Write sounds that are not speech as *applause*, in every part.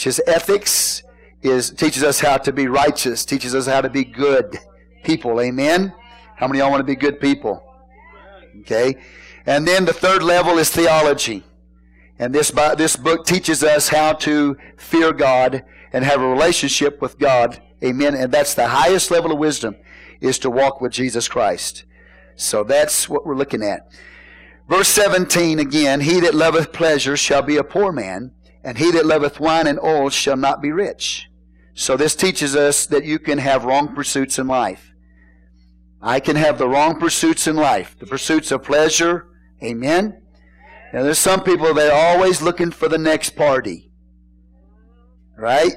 which is ethics, is teaches us how to be righteous, teaches us how to be good people. Amen. How many of y'all want to be good people? Okay. And then the third level is theology. And this, this book teaches us how to fear God and have a relationship with God. Amen. And that's the highest level of wisdom is to walk with Jesus Christ. So that's what we're looking at. Verse 17 again, He that loveth pleasure shall be a poor man, and he that loveth wine and oil shall not be rich. So this teaches us that you can have wrong pursuits in life. I can have the wrong pursuits in life. The pursuits of pleasure. Amen. Now there's some people that are always looking for the next party. Right?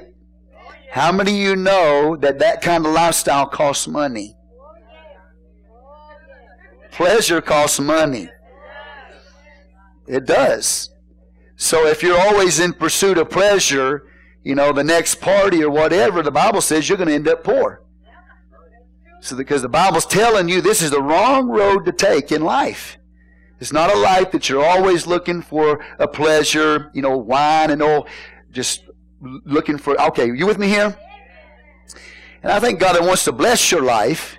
How many of you know that that kind of lifestyle costs money? Pleasure costs money. It does. So if you're always in pursuit of pleasure, you know, the next party or whatever, the Bible says you're going to end up poor. So because the Bible's telling you this is the wrong road to take in life. It's not a life that you're always looking for a pleasure, you know, wine and all, just looking for, okay, you with me here? And I think God wants to bless your life,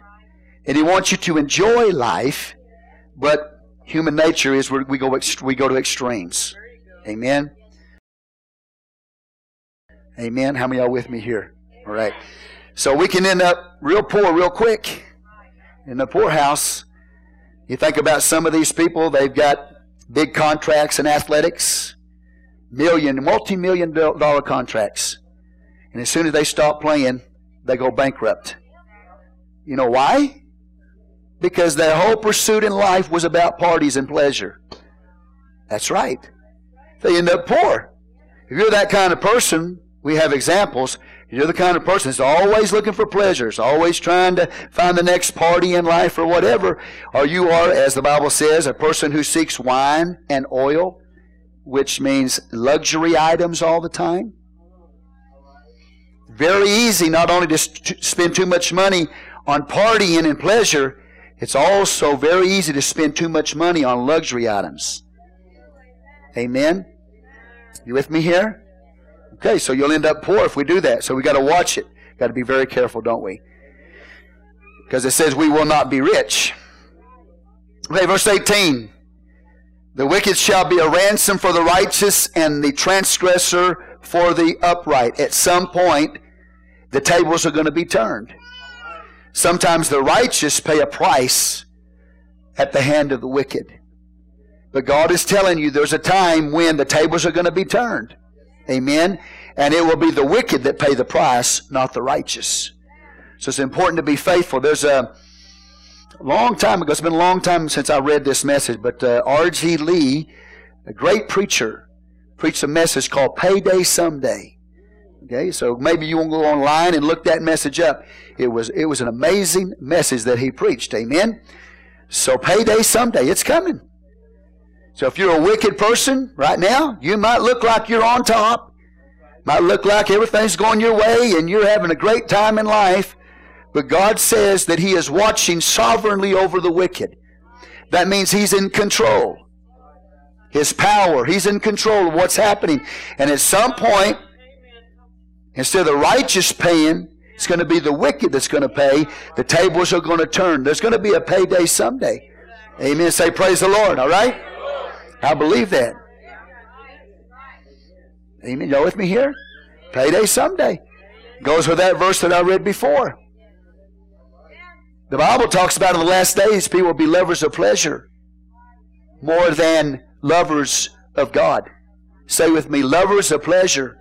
and He wants you to enjoy life, but human nature is we go, we go to extremes. Amen? Amen. How many y'all with me here? All right. So we can end up real poor real quick in the poorhouse. You think about some of these people, they've got big contracts in athletics, million, multi million dollar contracts. And as soon as they stop playing, they go bankrupt. You know why? Because their whole pursuit in life was about parties and pleasure. That's right. They end up poor. If you're that kind of person, we have examples. You're the kind of person that's always looking for pleasures, always trying to find the next party in life or whatever. Or you are, as the Bible says, a person who seeks wine and oil, which means luxury items all the time. Very easy not only to spend too much money on partying and pleasure, it's also very easy to spend too much money on luxury items. Amen? You with me here? Okay, so you'll end up poor if we do that. So we got to watch it. Got to be very careful, don't we? Because it says we will not be rich. Okay, verse 18. The wicked shall be a ransom for the righteous and the transgressor for the upright. At some point, the tables are going to be turned. Sometimes the righteous pay a price at the hand of the wicked. But God is telling you there's a time when the tables are going to be turned. Amen. And it will be the wicked that pay the price, not the righteous. So it's important to be faithful. There's a long time ago, it's been a long time since I read this message, but uh, R.G. Lee, a great preacher, preached a message called Payday Someday. Okay, so maybe you want to go online and look that message up. It was, it was an amazing message that he preached. Amen. So payday someday, it's coming. So if you're a wicked person right now, you might look like you're on top. Might look like everything's going your way and you're having a great time in life. But God says that He is watching sovereignly over the wicked. That means He's in control. His power, He's in control of what's happening. And at some point, instead of the righteous paying, it's going to be the wicked that's going to pay. The tables are going to turn. There's going to be a payday someday. Amen. Say praise the Lord, all right? I believe that. Amen. Y'all with me here? Payday someday. Goes with that verse that I read before. The Bible talks about in the last days, people will be lovers of pleasure more than lovers of God. Say with me, lovers of pleasure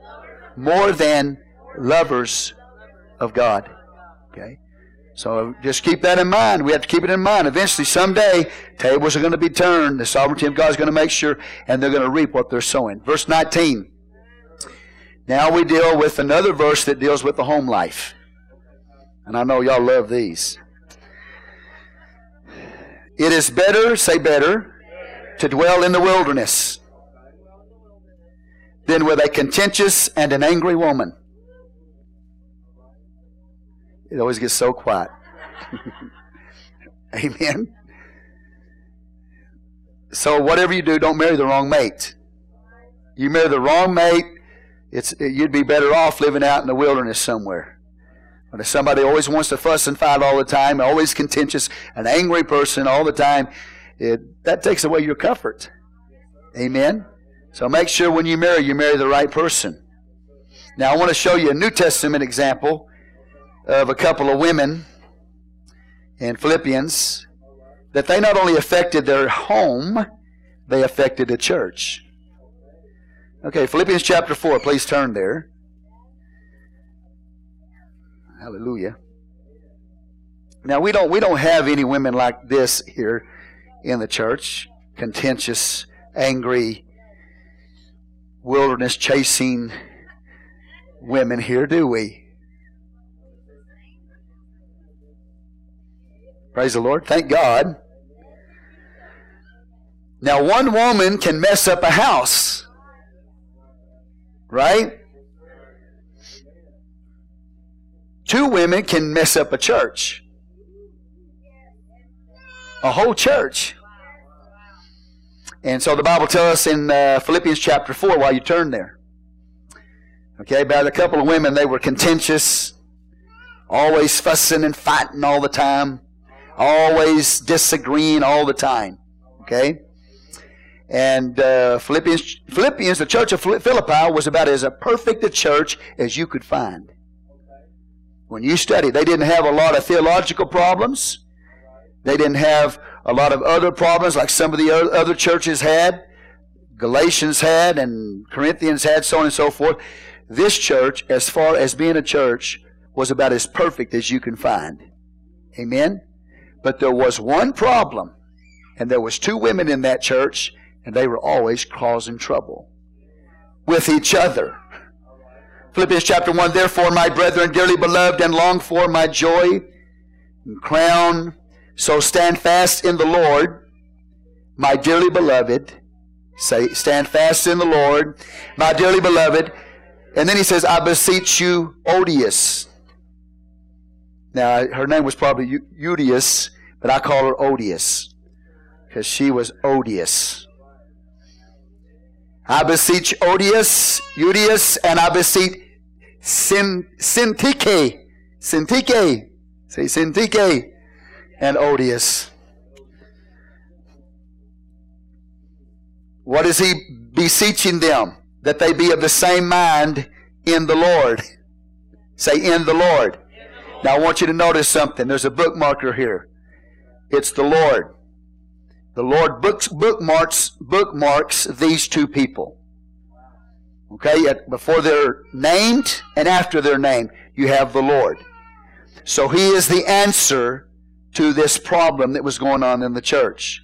more than lovers of God. Okay? So just keep that in mind. We have to keep it in mind. Eventually, someday, tables are going to be turned. The sovereignty of God is going to make sure, and they're going to reap what they're sowing. Verse 19. Now we deal with another verse that deals with the home life. And I know y'all love these. It is better, say better, to dwell in the wilderness than with a contentious and an angry woman. It always gets so quiet. *laughs* Amen. So whatever you do, don't marry the wrong mate. You marry the wrong mate, it's, you'd be better off living out in the wilderness somewhere. But if somebody always wants to fuss and fight all the time, always contentious, an angry person all the time, it, that takes away your comfort. Amen? So make sure when you marry, you marry the right person. Now, I want to show you a New Testament example of a couple of women in Philippians that they not only affected their home, they affected the church. Okay, Philippians chapter 4, please turn there. Hallelujah. Now we don't we don't have any women like this here in the church, contentious, angry, wilderness chasing women here, do we? Praise the Lord. Thank God. Now, one woman can mess up a house. Right? Two women can mess up a church. A whole church. And so the Bible tells us in uh, Philippians chapter 4, while you turn there. Okay, about a couple of women, they were contentious, always fussing and fighting all the time always disagreeing all the time. Okay? And uh, Philippians, Philippians, the church of Philippi was about as a perfect a church as you could find. When you study, they didn't have a lot of theological problems. They didn't have a lot of other problems like some of the other churches had. Galatians had and Corinthians had, so on and so forth. This church, as far as being a church, was about as perfect as you can find. Amen? But there was one problem, and there was two women in that church, and they were always causing trouble with each other. Philippians chapter 1, Therefore, my brethren, dearly beloved and longed for, my joy and crown, so stand fast in the Lord, my dearly beloved. Say, stand fast in the Lord, my dearly beloved. And then he says, I beseech you, odious. Now, her name was probably Euodias, but I call her odious because she was odious. I beseech odious, Euodias, and I beseech Syntyche, Syntyche, say Syntyche, and odious. What is he beseeching them? That they be of the same mind in the Lord. Say, in the Lord. Now I want you to notice something. There's a bookmarker here. It's the Lord. The Lord books, bookmarks, bookmarks these two people. Okay, before they're named and after they're named, you have the Lord. So He is the answer to this problem that was going on in the church.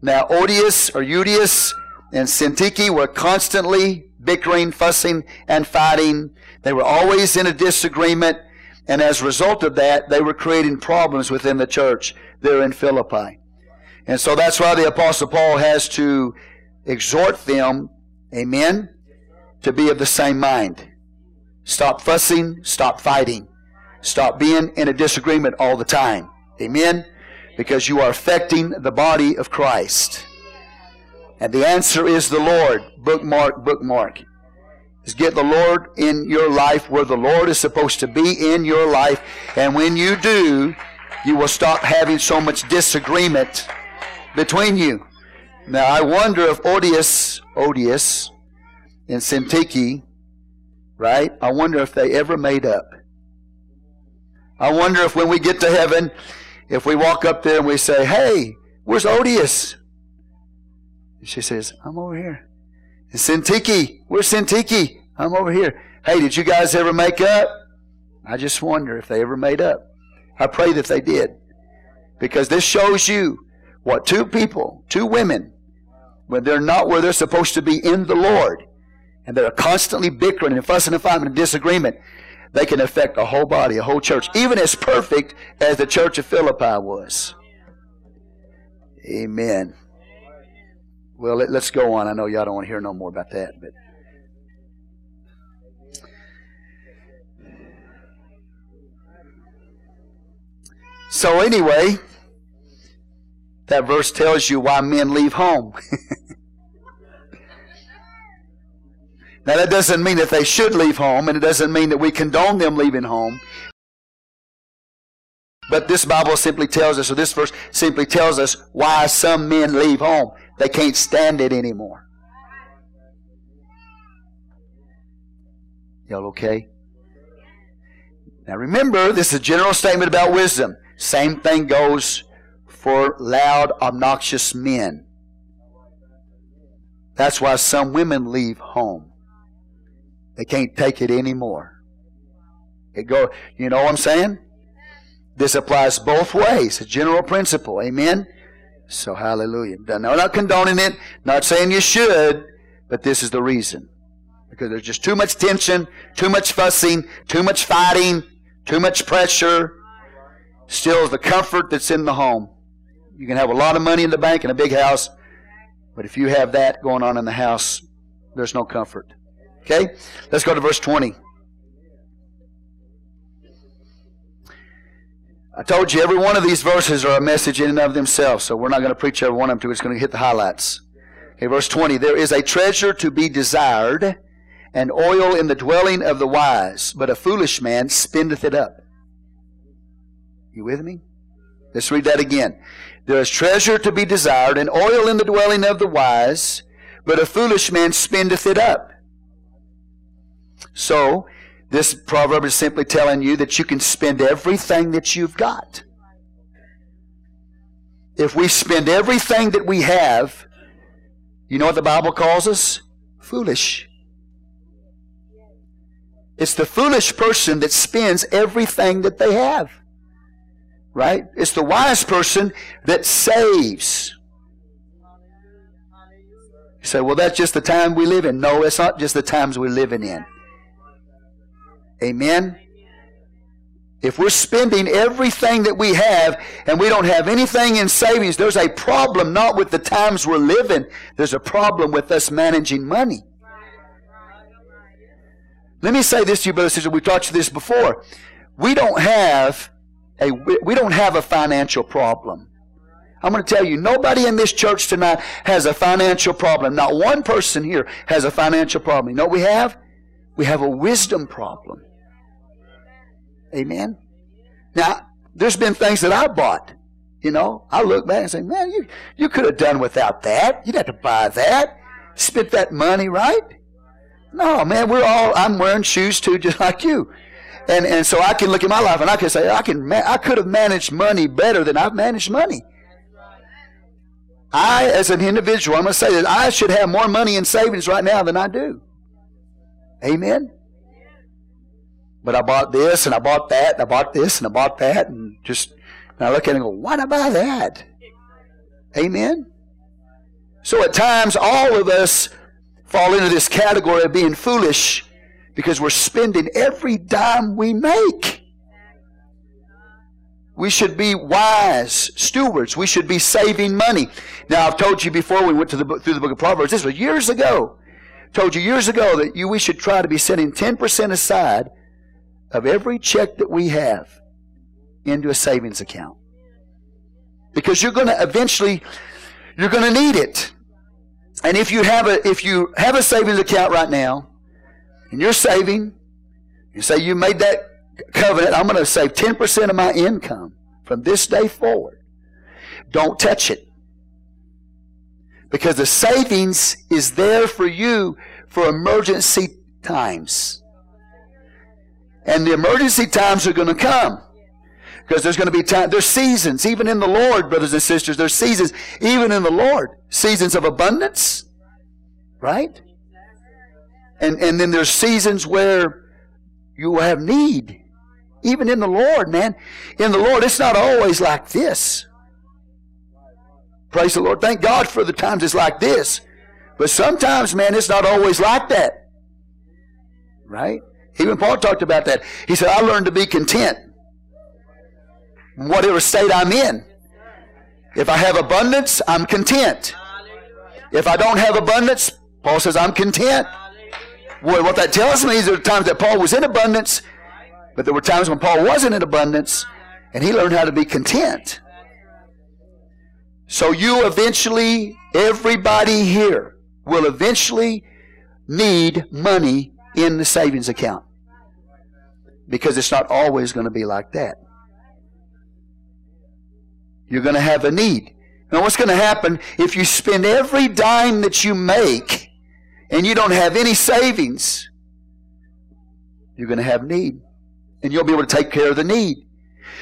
Now, Odious or Euodias and Syntyche were constantly bickering, fussing, and fighting. They were always in a disagreement. And as a result of that, they were creating problems within the church there in Philippi. And so that's why the Apostle Paul has to exhort them, amen, to be of the same mind. Stop fussing, stop fighting. Stop being in a disagreement all the time. Amen? Because you are affecting the body of Christ. And the answer is the Lord. Bookmark, bookmark is get the Lord in your life where the Lord is supposed to be in your life. And when you do, you will stop having so much disagreement between you. Now, I wonder if Odious, Odious, and Syntyche, right? I wonder if they ever made up. I wonder if when we get to heaven, if we walk up there and we say, Hey, where's Odious? she says, I'm over here. Syntyche, where's Syntyche? I'm over here. Hey, did you guys ever make up? I just wonder if they ever made up. I pray that they did. Because this shows you what two people, two women, when they're not where they're supposed to be in the Lord, and they're constantly bickering and fussing and fighting and disagreement, they can affect a whole body, a whole church, even as perfect as the church of Philippi was. Amen. Well, let, us go on. I know y'all don't want to hear no more about that, but. So, anyway, that verse tells you why men leave home. *laughs* Now, that doesn't mean that they should leave home, and it doesn't mean that we condone them leaving home. But this Bible simply tells us, or this verse simply tells us why some men leave home. They can't stand it anymore. Y'all okay? Now remember, this is a general statement about wisdom. Same thing goes for loud, obnoxious men. That's why some women leave home. They can't take it anymore. It go, you know what I'm saying? This applies both ways. A general principle. Amen? So hallelujah. No, not condoning it, not saying you should, but this is the reason. Because there's just too much tension, too much fussing, too much fighting, too much pressure. Still, the comfort that's in the home. You can have a lot of money in the bank and a big house, but if you have that going on in the house, there's no comfort. Okay? Let's go to verse 20. I told you every one of these verses are a message in and of themselves, so we're not going to preach every one of them to. Just going to hit the highlights. Okay, verse 20. There is a treasure to be desired and oil in the dwelling of the wise, but a foolish man spendeth it up. You with me? Let's read that again. There is treasure to be desired, and oil in the dwelling of the wise, but a foolish man spendeth it up. So, this proverb is simply telling you that you can spend everything that you've got. If we spend everything that we have, you know what the Bible calls us? Foolish. It's the foolish person that spends everything that they have. Right? It's the wise person that saves. You say, well, that's just the time we live in. No, it's not just the times we're living in. Amen? If we're spending everything that we have and we don't have anything in savings, there's a problem not with the times we're living. There's a problem with us managing money. Let me say this to you, brothers and sisters. We've taught you this before. We don't have a we don't have a financial problem. I'm going to tell you, nobody in this church tonight has a financial problem. Not one person here has a financial problem. You know what we have? We have a wisdom problem. Amen. Now, there's been things that I bought. You know, I look back and say, man, you, you could have done without that. You would have to buy that. Spent that money, right? No, man, we're all, I'm wearing shoes too, *laughs* just like you. And, and so I can look at my life and I can say, I can, I could have managed money better than I've managed money. I, as an individual, I'm going to say that I should have more money in savings right now than I do. Amen? But I bought this and I bought that and I bought this and I bought that and just, and I look at it and go, why did I buy that? Amen? So at times, all of us fall into this category of being foolish because we're spending every dime we make. We should be wise stewards. We should be saving money. Now, I've told you before we went to the through the book of Proverbs, this was years ago. Told you years ago that you, we should try to be setting 10% aside of every check that we have into a savings account. Because you're going to eventually, you're going to need it. And if you have a if you have a savings account right now, and you're saving, you say you made that covenant, I'm going to save 10% of my income from this day forward. Don't touch it. Because the savings is there for you for emergency times. And the emergency times are going to come. Because there's going to be time, there's seasons, even in the Lord, brothers and sisters, there's seasons, even in the Lord. Seasons of abundance, right? And, and then there's seasons where you have need. Even in the Lord, man. In the Lord, it's not always like this. Praise the Lord. Thank God for the times it's like this. But sometimes, man, it's not always like that. Right? Even Paul talked about that. He said, I learned to be content whatever state I'm in. If I have abundance, I'm content. If I don't have abundance, Paul says I'm content. Well, what that tells me is there are times that Paul was in abundance, but there were times when Paul wasn't in abundance, and he learned how to be content. So you eventually, everybody here will eventually need money in the savings account. Because it's not always going to be like that. You're going to have a need. Now, what's going to happen if you spend every dime that you make and you don't have any savings? You're going to have need. And you'll be able to take care of the need.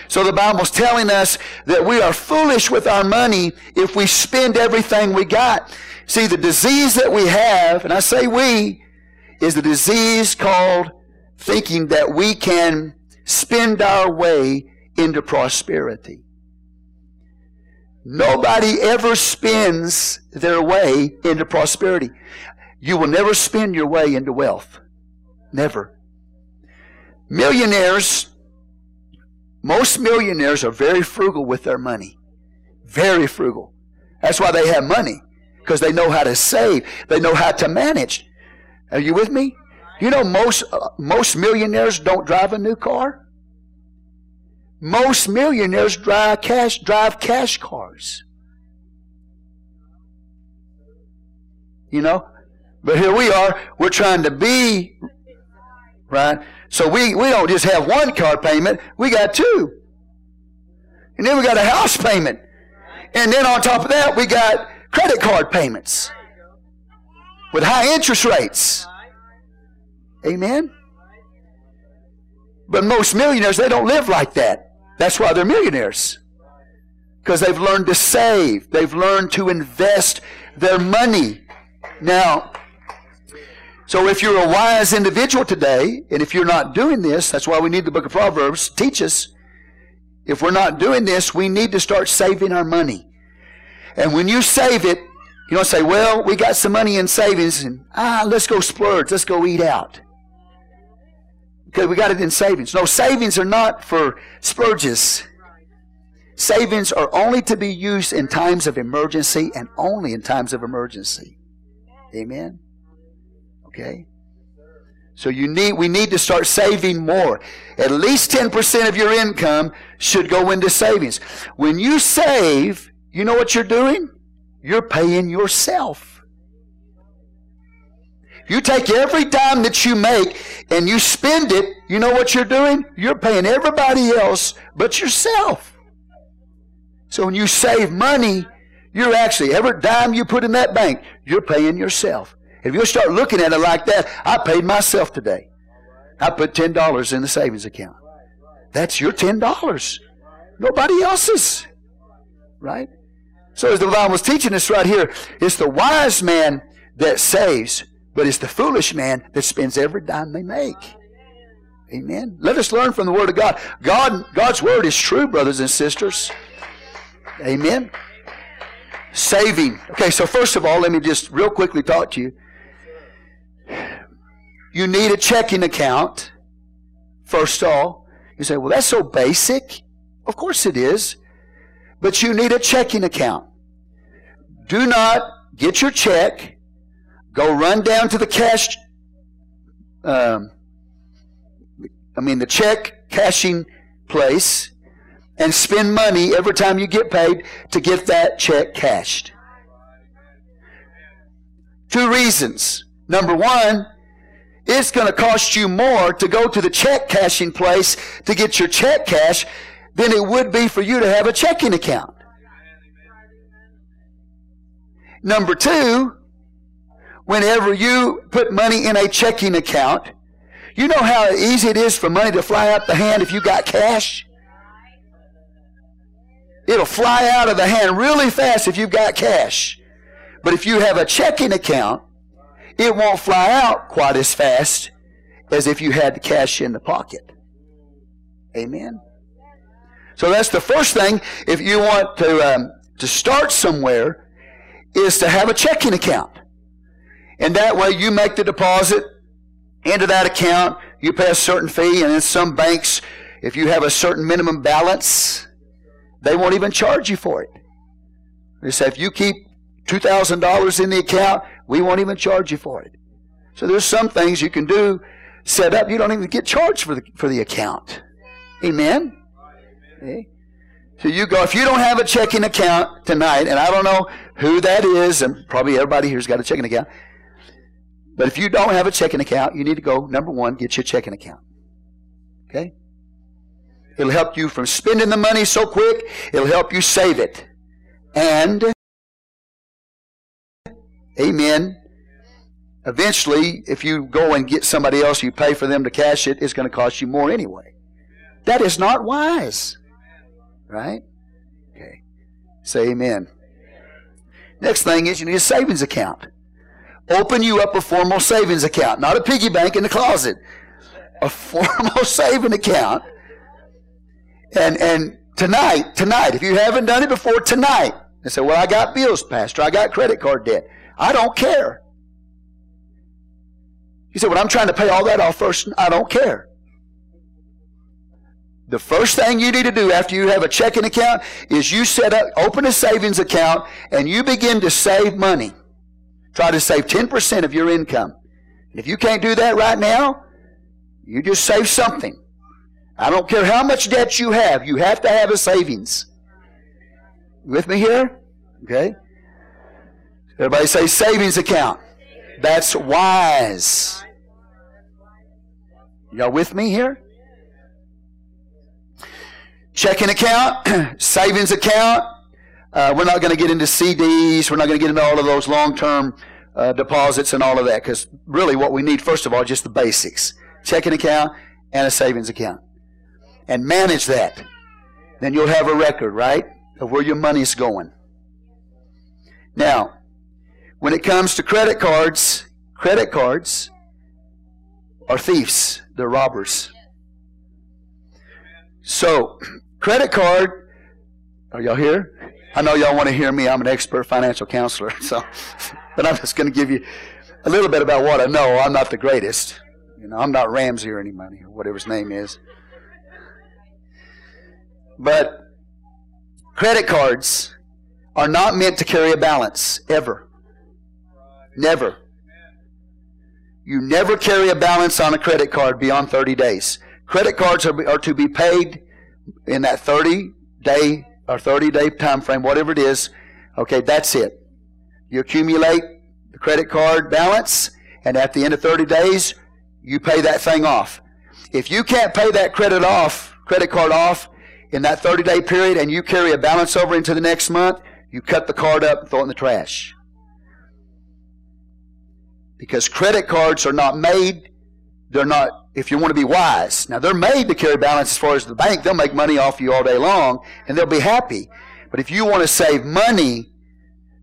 So the Bible's telling us that we are foolish with our money if we spend everything we got. See, the disease that we have, and I say we, is the disease called thinking that we can spend our way into prosperity. Nobody ever spends their way into prosperity. You will never spend your way into wealth. Never. Millionaires, most millionaires are very frugal with their money. Very frugal. That's why they have money. Because they know how to save. They know how to manage. Are you with me? You know most, uh, most millionaires don't drive a new car. Most millionaires drive cash, drive cash cars. You know? But here we are, we're trying to be, right? So we, we don't just have one car payment, we got two. And then we got a house payment. And then on top of that, we got credit card payments with high interest rates. Amen? But most millionaires, they don't live like that. That's why they're millionaires. Because they've learned to save. They've learned to invest their money. Now, so if you're a wise individual today, and if you're not doing this, that's why we need the book of Proverbs teach us. If we're not doing this, we need to start saving our money. And when you save it, you don't say, well, we got some money in savings and ah, let's go splurge, let's go eat out because we got it in savings. No, savings are not for splurges. Savings are only to be used in times of emergency and only in times of emergency. Amen. Okay. So you need we need to start saving more. At least 10% of your income should go into savings. When you save, you know what you're doing? You're paying yourself. You take every dime that you make and you spend it, you know what you're doing? You're paying everybody else but yourself. So when you save money, you're actually, every dime you put in that bank, you're paying yourself. If you start looking at it like that, I paid myself today. I put $10 in the savings account. That's your $10. Nobody else's. Right? So as the Bible was teaching us right here, it's the wise man that saves but it's the foolish man that spends every dime they make. Amen. Let us learn from the Word of God. God God's Word is true, brothers and sisters. Amen. Saving. Okay, so first of all, let me just real quickly talk to you. You need a checking account, first of all. You say, well, that's so basic. Of course it is. But you need a checking account. Do not get your check Go run down to the cash, um, I mean, the check cashing place and spend money every time you get paid to get that check cashed. Two reasons. Number one, it's going to cost you more to go to the check cashing place to get your check cash than it would be for you to have a checking account. Number two, whenever you put money in a checking account, you know how easy it is for money to fly out the hand if you got cash? It'll fly out of the hand really fast if you've got cash. But if you have a checking account, it won't fly out quite as fast as if you had the cash in the pocket. Amen. So that's the first thing. If you want to um, to start somewhere, is to have a checking account. And that way you make the deposit into that account, you pay a certain fee, and in some banks, if you have a certain minimum balance, they won't even charge you for it. They say if you keep $2,000 in the account, we won't even charge you for it. So there's some things you can do, set up, you don't even get charged for the, for the account. Amen? Okay. So you go, if you don't have a checking account tonight, and I don't know who that is, and probably everybody here's got a checking account, But if you don't have a checking account, you need to go, number one, get your checking account. Okay? It'll help you from spending the money so quick, it'll help you save it. And, amen, eventually, if you go and get somebody else, you pay for them to cash it, it's going to cost you more anyway. That is not wise. Right? Okay. Say amen. Next thing is you need a savings account. Open you up a formal savings account, not a piggy bank in the closet. A *laughs* formal saving account. And and tonight, tonight, if you haven't done it before, tonight, and say, Well, I got bills, Pastor, I got credit card debt. I don't care. You say, Well, I'm trying to pay all that off first. I don't care. The first thing you need to do after you have a checking account is you set up, open a savings account, and you begin to save money. Try to save 10% of your income. If you can't do that right now, you just save something. I don't care how much debt you have, you have to have a savings. with me here? Okay? Everybody say savings account. That's wise. Y'all with me here? checking account, *clears throat* savings account. Uh, we're not going to get into CDs. We're not going to get into all of those long-term uh, deposits and all of that because really what we need, first of all, just the basics. Checking account and a savings account. And manage that. Then you'll have a record, right, of where your money's going. Now, when it comes to credit cards, credit cards are thieves. They're robbers. So, *clears throat* Credit card. Are y'all here? I know y'all want to hear me. I'm an expert financial counselor, *laughs* so but I'm just going to give you a little bit about what I know. I'm not the greatest. You know, I'm not Ramsey or anybody or whatever his name is. But credit cards are not meant to carry a balance ever. Never. You never carry a balance on a credit card beyond 30 days. Credit cards are, are to be paid in that 30 day or 30 day time frame, whatever it is, okay, that's it. You accumulate the credit card balance, and at the end of 30 days, you pay that thing off. If you can't pay that credit off, credit card off in that 30 day period and you carry a balance over into the next month, you cut the card up and throw it in the trash. Because credit cards are not made, they're not if you want to be wise. Now, they're made to carry balance as far as the bank. They'll make money off you all day long, and they'll be happy. But if you want to save money,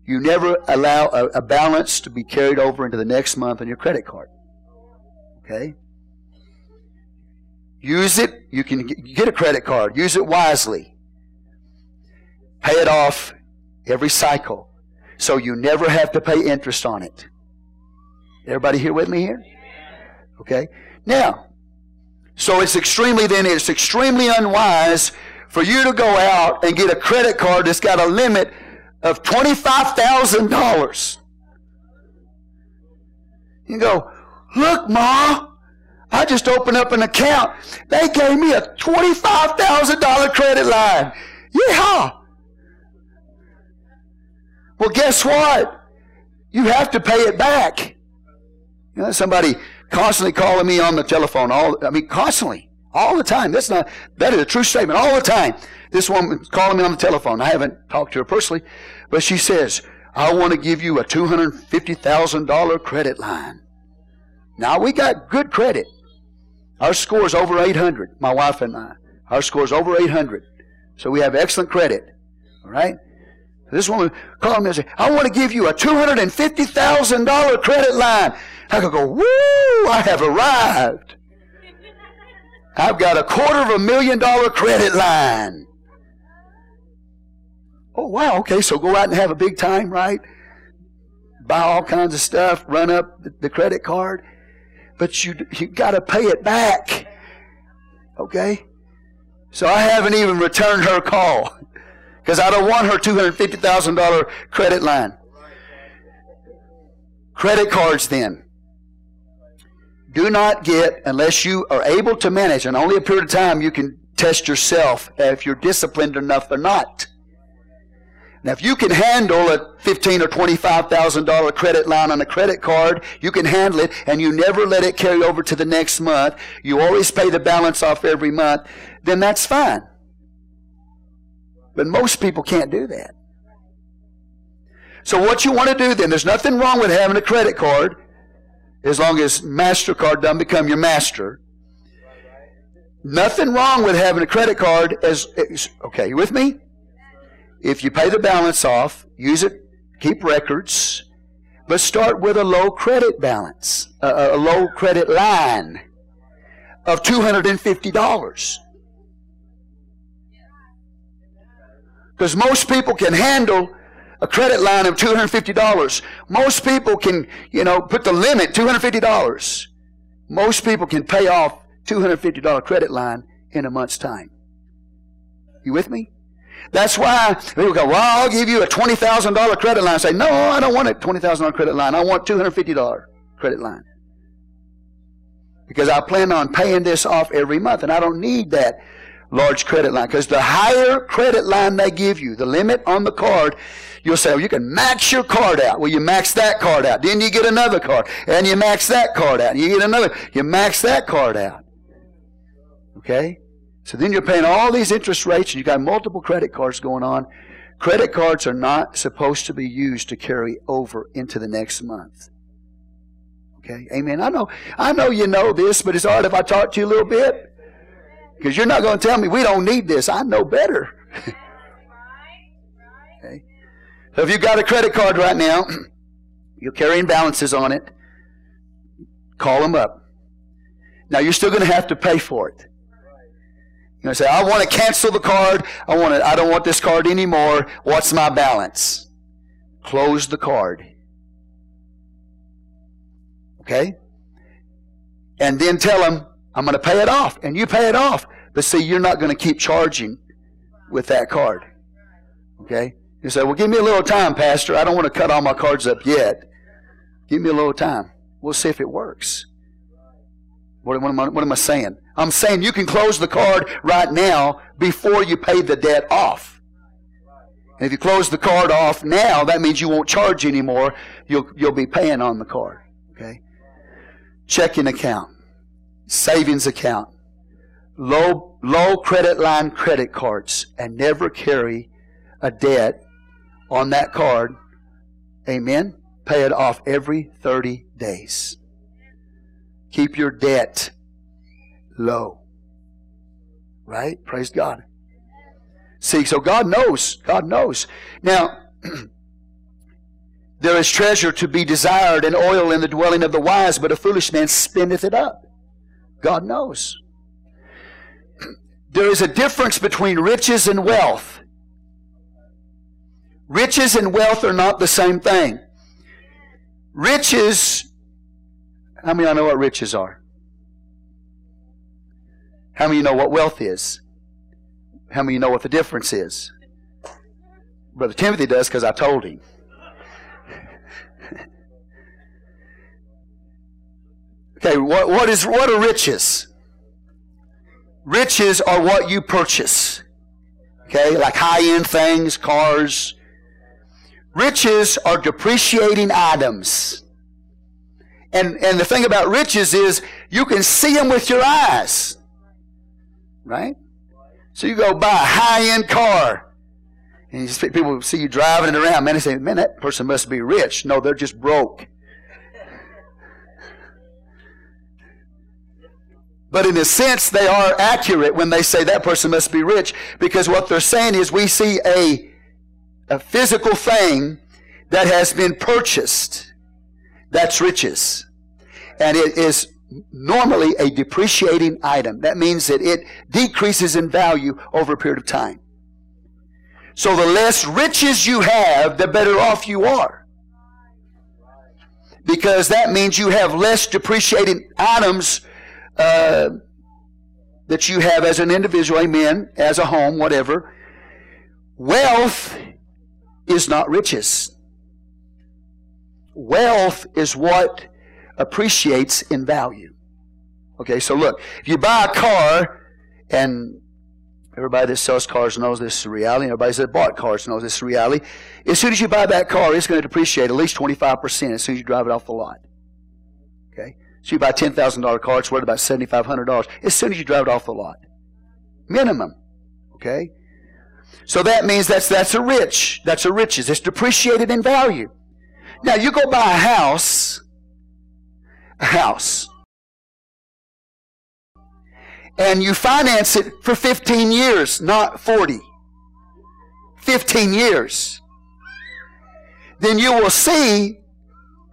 you never allow a, a balance to be carried over into the next month on your credit card. Okay? Use it. You can get a credit card. Use it wisely. Pay it off every cycle so you never have to pay interest on it. Everybody here with me here? Okay? Now, so it's extremely, then, it's extremely unwise for you to go out and get a credit card that's got a limit of $25,000. You go, look, Ma, I just opened up an account. They gave me a $25,000 credit line. Yeah. Well, guess what? You have to pay it back. You know, somebody constantly calling me on the telephone. All I mean, constantly, all the time. That's not that is a true statement. All the time, this woman calling me on the telephone. I haven't talked to her personally, but she says, "I want to give you a two hundred fifty thousand dollar credit line." Now we got good credit. Our score is over eight hundred. My wife and I. Our score is over eight hundred, so we have excellent credit. All right. This woman called me and said, I want to give you a $250,000 credit line. I could go, woo, I have arrived. I've got a quarter of a million dollar credit line. Oh, wow, okay, so go out and have a big time, right? Buy all kinds of stuff, run up the credit card, but you, you got to pay it back. Okay? So I haven't even returned her call because I don't want her $250,000 credit line. Credit cards, then do not get unless you are able to manage, and only a period of time you can test yourself if you're disciplined enough or not. Now, if you can handle a fifteen or twenty-five thousand dollar credit line on a credit card, you can handle it, and you never let it carry over to the next month. You always pay the balance off every month. Then that's fine. But most people can't do that. So what you want to do then, there's nothing wrong with having a credit card as long as MasterCard doesn't become your master. Nothing wrong with having a credit card as, okay, you with me? If you pay the balance off, use it, keep records, but start with a low credit balance, a, a low credit line of $250. Because most people can handle a credit line of $250. Most people can, you know, put the limit $250. Most people can pay off $250 credit line in a month's time. You with me? That's why people go, well, I'll give you a $20,000 credit line. I say, no, I don't want a $20,000 credit line. I want $250 credit line. Because I plan on paying this off every month, and I don't need that large credit line. Because the higher credit line they give you, the limit on the card, you'll say, well, you can max your card out. Well, you max that card out. Then you get another card, and you max that card out. And you get another, you max that card out. Okay? So then you're paying all these interest rates and you got multiple credit cards going on. Credit cards are not supposed to be used to carry over into the next month. Okay? Amen. I know, I know you know this, but it's hard if I talk to you a little bit. Because you're not going to tell me we don't need this. I know better. *laughs* okay? So if you've got a credit card right now, *clears throat* you're carrying balances on it, call them up. Now you're still going to have to pay for it. You know, say, I want to cancel the card. I want to, I don't want this card anymore. What's my balance? Close the card. Okay? And then tell them, I'm going to pay it off. And you pay it off. But see, you're not going to keep charging with that card. Okay? You say, well, give me a little time, Pastor. I don't want to cut all my cards up yet. Give me a little time. We'll see if it works. What, what, am I, what am I saying? I'm saying you can close the card right now before you pay the debt off. And if you close the card off now, that means you won't charge anymore. You'll, you'll be paying on the card. Okay? Checking account, savings account, low, low credit line credit cards, and never carry a debt on that card. Amen? Pay it off every 30 days. Keep your debt low. Right? Praise God. See, so God knows. God knows. Now, *clears throat* there is treasure to be desired and oil in the dwelling of the wise, but a foolish man spendeth it up. God knows. There is a difference between riches and wealth. Riches and wealth are not the same thing. Riches how many of you know what riches are? How many you know what wealth is? How many know what the difference is? Brother Timothy does because I told him. *laughs* okay, what, what is what are riches? Riches are what you purchase. Okay, like high end things, cars. Riches are depreciating items. And, and the thing about riches is you can see them with your eyes. Right? So you go buy a high end car. And you, people see you driving it around. Man, they say, man, that person must be rich. No, they're just broke. But in a sense, they are accurate when they say that person must be rich because what they're saying is we see a, a physical thing that has been purchased. That's riches. And it is normally a depreciating item. That means that it decreases in value over a period of time. So the less riches you have, the better off you are. Because that means you have less depreciating items uh, that you have as an individual, amen, as a home, whatever. Wealth is not riches. Wealth is what appreciates in value. Okay, so look, if you buy a car and Everybody that sells cars knows this is reality. Everybody that bought cars knows this is reality. As soon as you buy that car, it's going to depreciate at least 25% as soon as you drive it off the lot. So you buy a $10,000 car, it's worth about $7,500 as soon as you drive it off the lot. Minimum. Okay? So that means that's, that's a rich. That's a riches. It's depreciated in value. Now you go buy a house, a house, and you finance it for 15 years, not 40. 15 years. Then you will see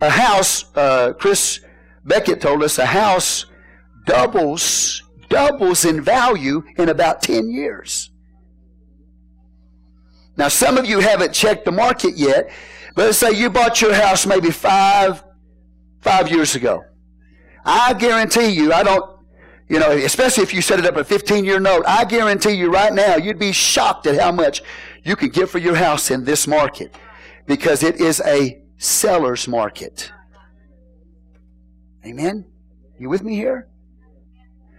a house, uh, Chris Beckett told us, a house doubles, doubles in value in about 10 years. Now, some of you haven't checked the market yet, but let's say you bought your house maybe five, five years ago. I guarantee you, I don't, you know, especially if you set it up a 15 year note, I guarantee you right now, you'd be shocked at how much you could get for your house in this market because it is a seller's market. Amen? You with me here?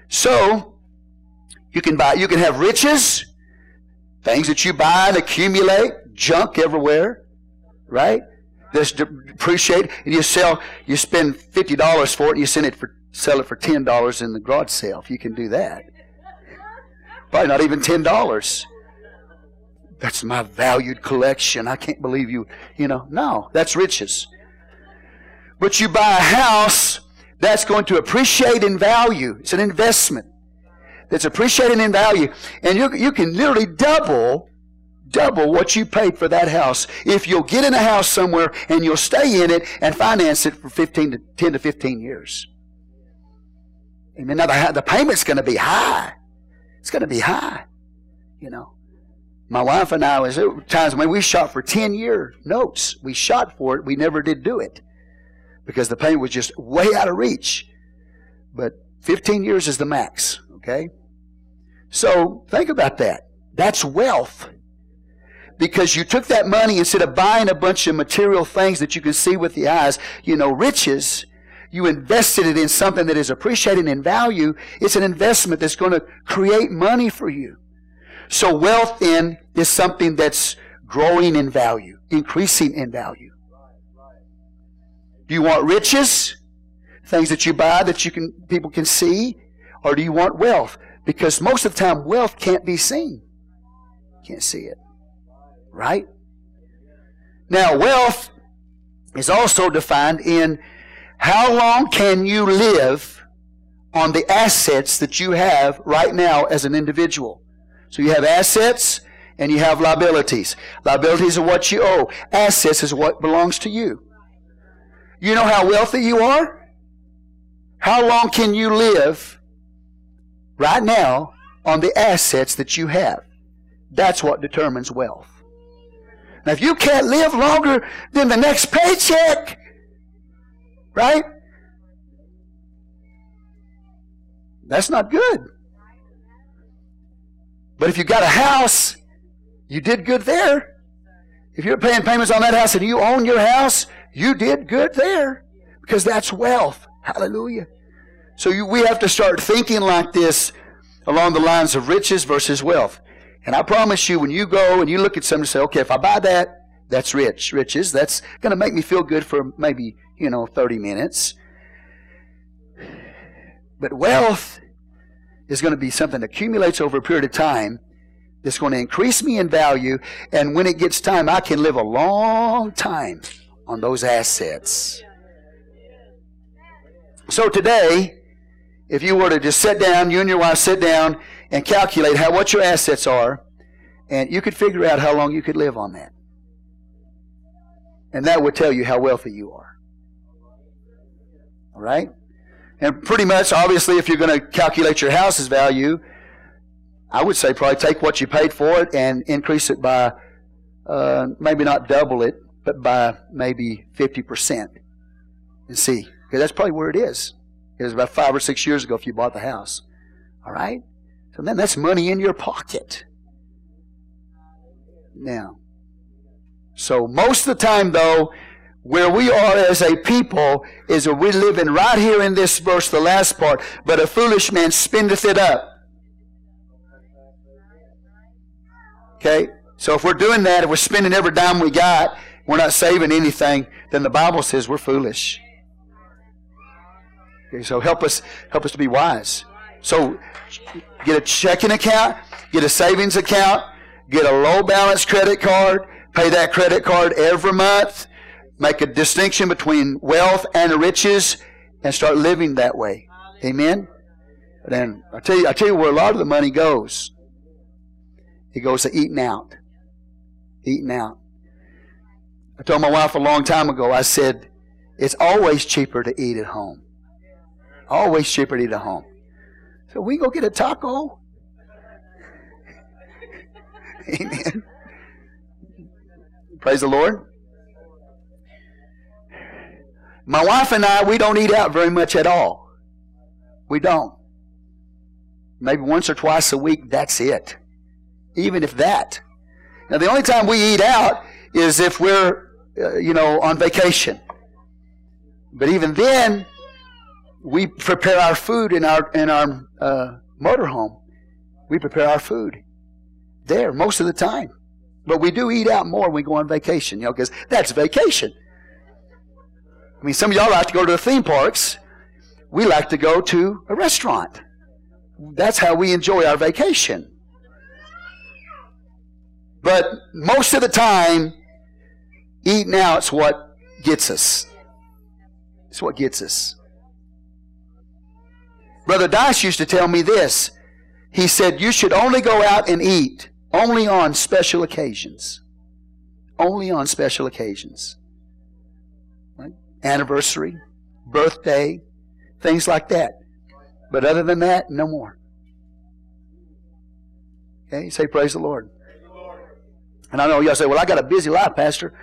So, you can buy, you can have riches, things that you buy and accumulate, junk everywhere, right? That's depreciate, and you sell, you spend fifty dollars for it, and you send it for sell it for ten dollars in the garage sale. If you can do that, probably not even ten dollars. That's my valued collection. I can't believe you. You know, no, that's riches. But you buy a house that's going to appreciate in value. It's an investment that's appreciating in value. And you, you can literally double, double what you paid for that house if you'll get in a house somewhere and you'll stay in it and finance it for 15 to 10 to 15 years. Amen. Now the, the payment's going to be high. It's going to be high. You know. My wife and I was times when we shot for 10 year notes. We shot for it. We never did do it because the payment was just way out of reach. But 15 years is the max, okay? So think about that. That's wealth. Because you took that money instead of buying a bunch of material things that you can see with the eyes, you know, riches, you invested it in something that is appreciated in value. It's an investment that's going to create money for you. So wealth then is something that's growing in value, increasing in value. Do you want riches? Things that you buy that you can, people can see? Or do you want wealth? Because most of the time, wealth can't be seen. Can't see it. Right? Now, wealth is also defined in how long can you live on the assets that you have right now as an individual. So you have assets and you have liabilities. Liabilities are what you owe. Assets is what belongs to you. You know how wealthy you are? How long can you live right now on the assets that you have? That's what determines wealth. Now, if you can't live longer than the next paycheck, right? That's not good. But if you got a house, you did good there. If you're paying payments on that house and you own your house, you did good there because that's wealth. Hallelujah. So you, we have to start thinking like this along the lines of riches versus wealth. And I promise you, when you go and you look at something and say, okay, if I buy that, that's rich, riches. That's going to make me feel good for maybe, you know, 30 minutes. But wealth is going to be something that accumulates over a period of time that's going to increase me in value. And when it gets time, I can live a long time on those assets. So today, if you were to just sit down, you and your wife sit down and calculate how what your assets are, and you could figure out how long you could live on that. And that would tell you how wealthy you are. All right? And pretty much, obviously, if you're going to calculate your house's value, I would say probably take what you paid for it and increase it by uh, maybe not double it, but by maybe 50%. And see. Because that's probably where it is. It was about five or six years ago if you bought the house. All right? So then that's money in your pocket. Now, so most of the time, though, where we are as a people is that we're living right here in this verse, the last part. But a foolish man spendeth it up. Okay? So if we're doing that, if we're spending every dime we got, we're not saving anything, then the Bible says we're foolish. Okay, so help us help us to be wise. So get a checking account, get a savings account, get a low balance credit card, pay that credit card every month, make a distinction between wealth and riches, and start living that way. Amen. Then I tell you, I tell you where a lot of the money goes. It goes to eating out. Eating out. I told my wife a long time ago, I said, it's always cheaper to eat at home. Always cheaper to eat at home. So we go get a taco. *laughs* Amen. Praise the Lord. My wife and I, we don't eat out very much at all. We don't. Maybe once or twice a week, that's it. Even if that. Now, the only time we eat out is if we're, uh, you know, on vacation. But even then, we prepare our food in our in our uh, motorhome. We prepare our food there most of the time. But we do eat out more when we go on vacation, you know, because that's vacation. I mean, some of y'all like to go to the theme parks. We like to go to a restaurant. That's how we enjoy our vacation. But most of the time, eating out's what gets us. It's what gets us. Brother Dice used to tell me this. He said, You should only go out and eat only on special occasions. Only on special occasions. Right? Anniversary, birthday, things like that. But other than that, no more. Okay, say praise the Lord. And I know y'all say, well, I got a busy life, Pastor.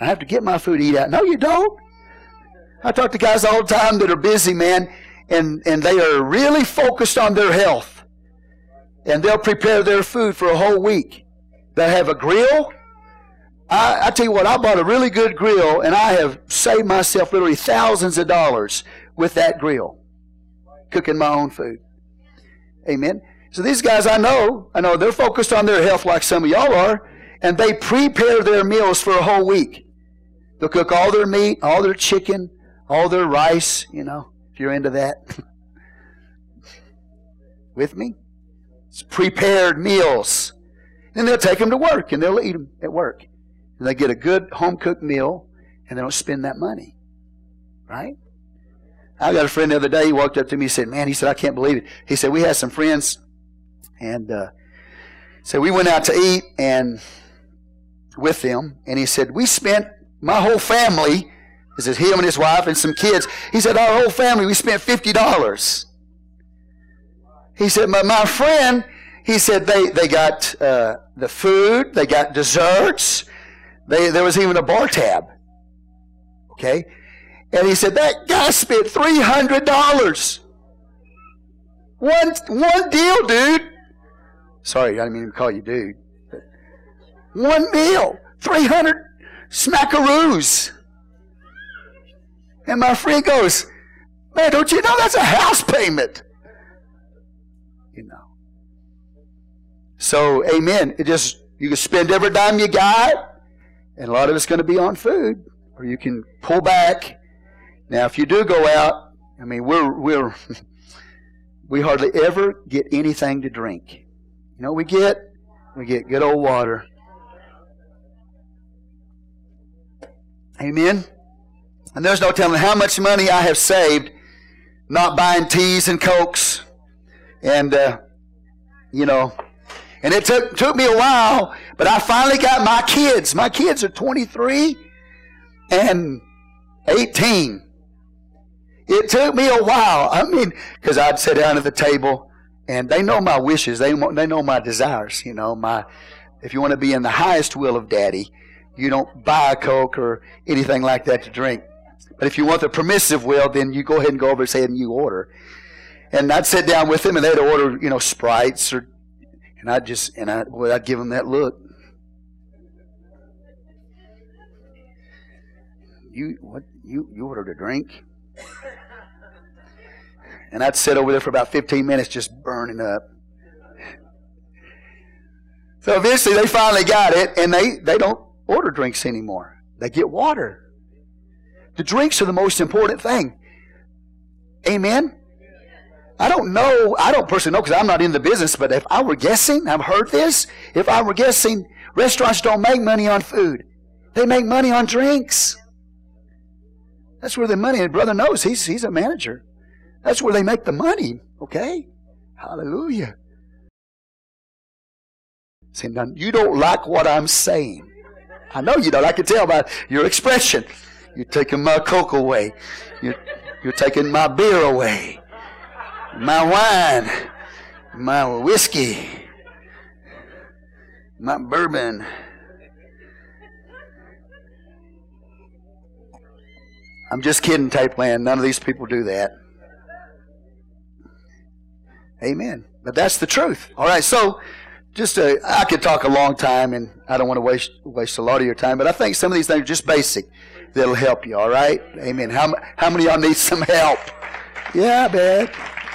I have to get my food to eat out. No, you don't. I talk to guys all the time that are busy, man, and, and they are really focused on their health. And they'll prepare their food for a whole week. They'll have a grill. I, I tell you what, I bought a really good grill, and I have saved myself literally thousands of dollars with that grill, cooking my own food. Amen. So these guys I know, I know they're focused on their health like some of y'all are and they prepare their meals for a whole week. They'll cook all their meat, all their chicken, all their rice, you know, if you're into that. *laughs* With me? It's prepared meals. And they'll take them to work and they'll eat them at work. And they get a good home cooked meal and they don't spend that money. Right? I got a friend the other day, he walked up to me and said, Man, he said, I can't believe it. He said, We had some friends and uh, so we went out to eat and with them, and he said, We spent my whole family, this is him and his wife and some kids. He said, Our whole family, we spent $50. He said, My, my friend, he said, they, they got uh, the food, they got desserts, they, there was even a bar tab. Okay? And he said, That guy spent $300. One, one deal, dude. Sorry, I didn't mean to call you dude. One meal, 300 smackaroos. And my friend goes, Man, don't you know that's a house payment? You know. So, amen. It just, you can spend every dime you got, and a lot of it's going to be on food, or you can pull back. Now, if you do go out, I mean, we're, we're, *laughs* we hardly ever get anything to drink. You know we get? We get good old water. Amen. And there's no telling how much money I have saved not buying teas and cokes. And, uh, you know, and it took, took me a while, but I finally got my kids. My kids are 23 and 18. It took me a while. I mean, because I'd sit down at the table and they know my wishes. They, they know my desires. You know, my, if you want to be in the highest will of daddy, you don't buy a Coke or anything like that to drink. But if you want the permissive will, then you go ahead and go over and say, and you order. And I'd sit down with them and they'd order, you know, Sprites or, and I'd just, and I, well, I'd give them that look. You, what, you, you ordered a drink? And I'd sit over there for about 15 minutes just burning up. So eventually they finally got it and they, they don't order drinks anymore. They get water. The drinks are the most important thing. Amen? I don't know, I don't personally know because I'm not in the business, but if I were guessing, I've heard this, if I were guessing, restaurants don't make money on food. They make money on drinks. That's where the money, and brother knows he's, he's a manager. That's where they make the money, okay? Hallelujah. See, now, you don't like what I'm saying. I know you don't. I can tell by your expression. You're taking my coke away. You're, you're taking my beer away. My wine. My whiskey. My bourbon. I'm just kidding, tape land. None of these people do that. Amen. But that's the truth. All right, so just a, I could talk a long time, and I don't want to waste waste a lot of your time. But I think some of these things are just basic that'll help you. All right, Amen. How how many of y'all need some help? Yeah, I.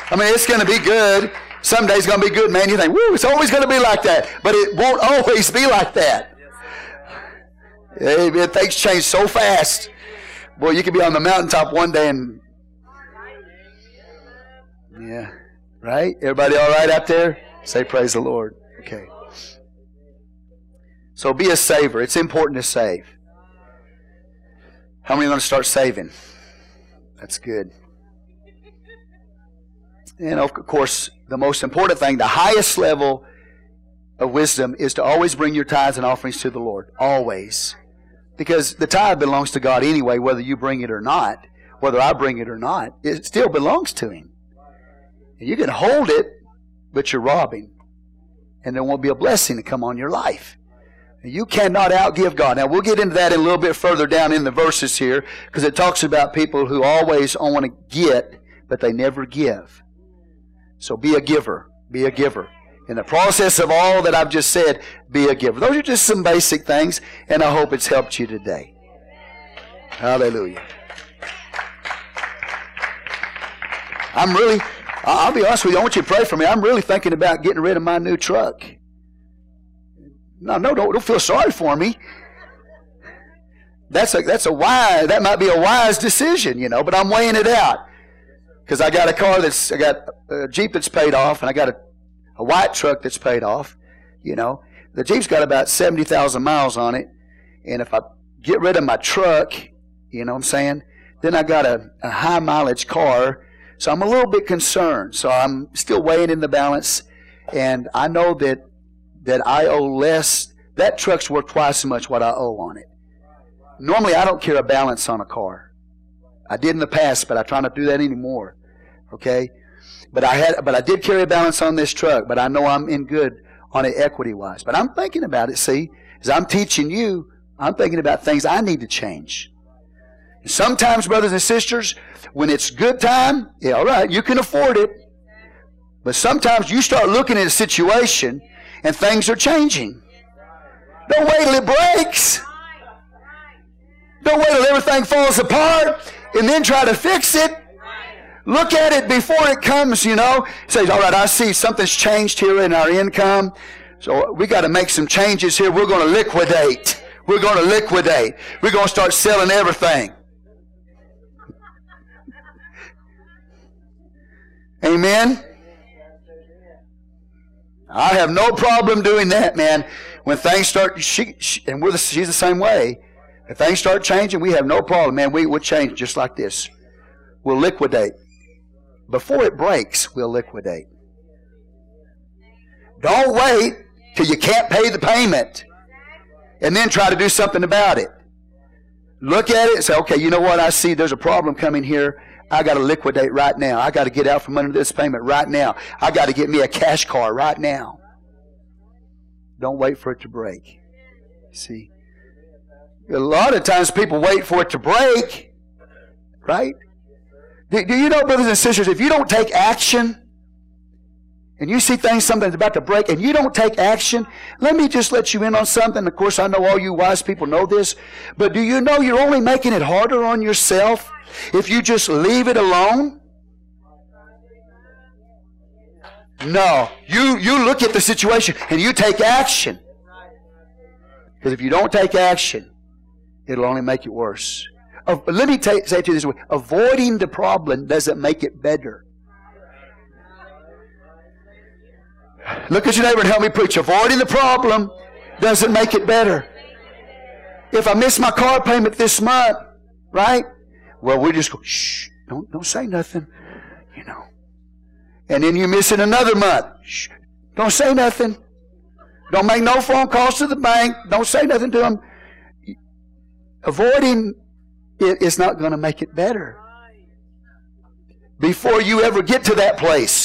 I mean, it's going to be good. Some days going to be good, man. You think, woo, it's always going to be like that, but it won't always be like that. Amen. Things change so fast. Boy, you could be on the mountaintop one day and yeah, right. Everybody all right out there? Say praise the Lord. Okay. So be a saver. It's important to save. How many are going to start saving? That's good. And of course, the most important thing, the highest level of wisdom is to always bring your tithes and offerings to the Lord. Always. Because the tithe belongs to God anyway, whether you bring it or not, whether I bring it or not, it still belongs to Him. You can hold it, but you're robbing and there won't be a blessing to come on your life. You cannot outgive God. Now, we'll get into that a little bit further down in the verses here because it talks about people who always want to get, but they never give. So be a giver. Be a giver. In the process of all that I've just said, be a giver. Those are just some basic things, and I hope it's helped you today. Hallelujah. I'm really, I'll be honest with you. I want you to pray for me. I'm really thinking about getting rid of my new truck. No, no, don't, don't feel sorry for me. That's a that's a wise. That might be a wise decision, you know. But I'm weighing it out because I got a car that's I got a Jeep that's paid off, and I got a, a white truck that's paid off. You know, the Jeep's got about seventy thousand miles on it, and if I get rid of my truck, you know what I'm saying, then I got a, a high mileage car so I'm a little bit concerned. So I'm still weighing in the balance, and I know that that I owe less. That truck's worth twice as much what I owe on it. Normally, I don't carry a balance on a car. I did in the past, but I try not to do that anymore. Okay, but I had, but I did carry a balance on this truck. But I know I'm in good on it equity wise. But I'm thinking about it. See, as I'm teaching you, I'm thinking about things I need to change. Sometimes, brothers and sisters, when it's good time, yeah, all right, you can afford it. But sometimes you start looking at a situation and things are changing. Don't wait till it breaks. Don't wait till everything falls apart and then try to fix it. Look at it before it comes, you know. Say, all right, I see something's changed here in our income. So we got to make some changes here. We're going to liquidate. We're going to liquidate. We're going to start selling everything. Amen? I have no problem doing that, man. When things start, she, she and we're the, she's the same way. If things start changing, we have no problem, man. We will change just like this. We'll liquidate. Before it breaks, we'll liquidate. Don't wait till you can't pay the payment and then try to do something about it. Look at it and say, okay, you know what? I see there's a problem coming here. I got to liquidate right now. I got to get out from under this payment right now. I got to get me a cash car right now. Don't wait for it to break. See? A lot of times people wait for it to break, right? Do, do you know, brothers and sisters, if you don't take action, and you see things, something's about to break, and you don't take action, let me just let you in on something. Of course, I know all you wise people know this, but do you know you're only making it harder on yourself if you just leave it alone? No. You, you look at the situation and you take action. Because if you don't take action, it'll only make it worse. Uh, let me say it to you this way avoiding the problem doesn't make it better. Look at your neighbor and help me preach. Avoiding the problem doesn't make it better. If I miss my car payment this month, right? Well, we just go, shh, don't, don't say nothing, you know. And then you miss it another month. Shh, don't say nothing. Don't make no phone calls to the bank. Don't say nothing to them. Avoiding it is not going to make it better. Before you ever get to that place,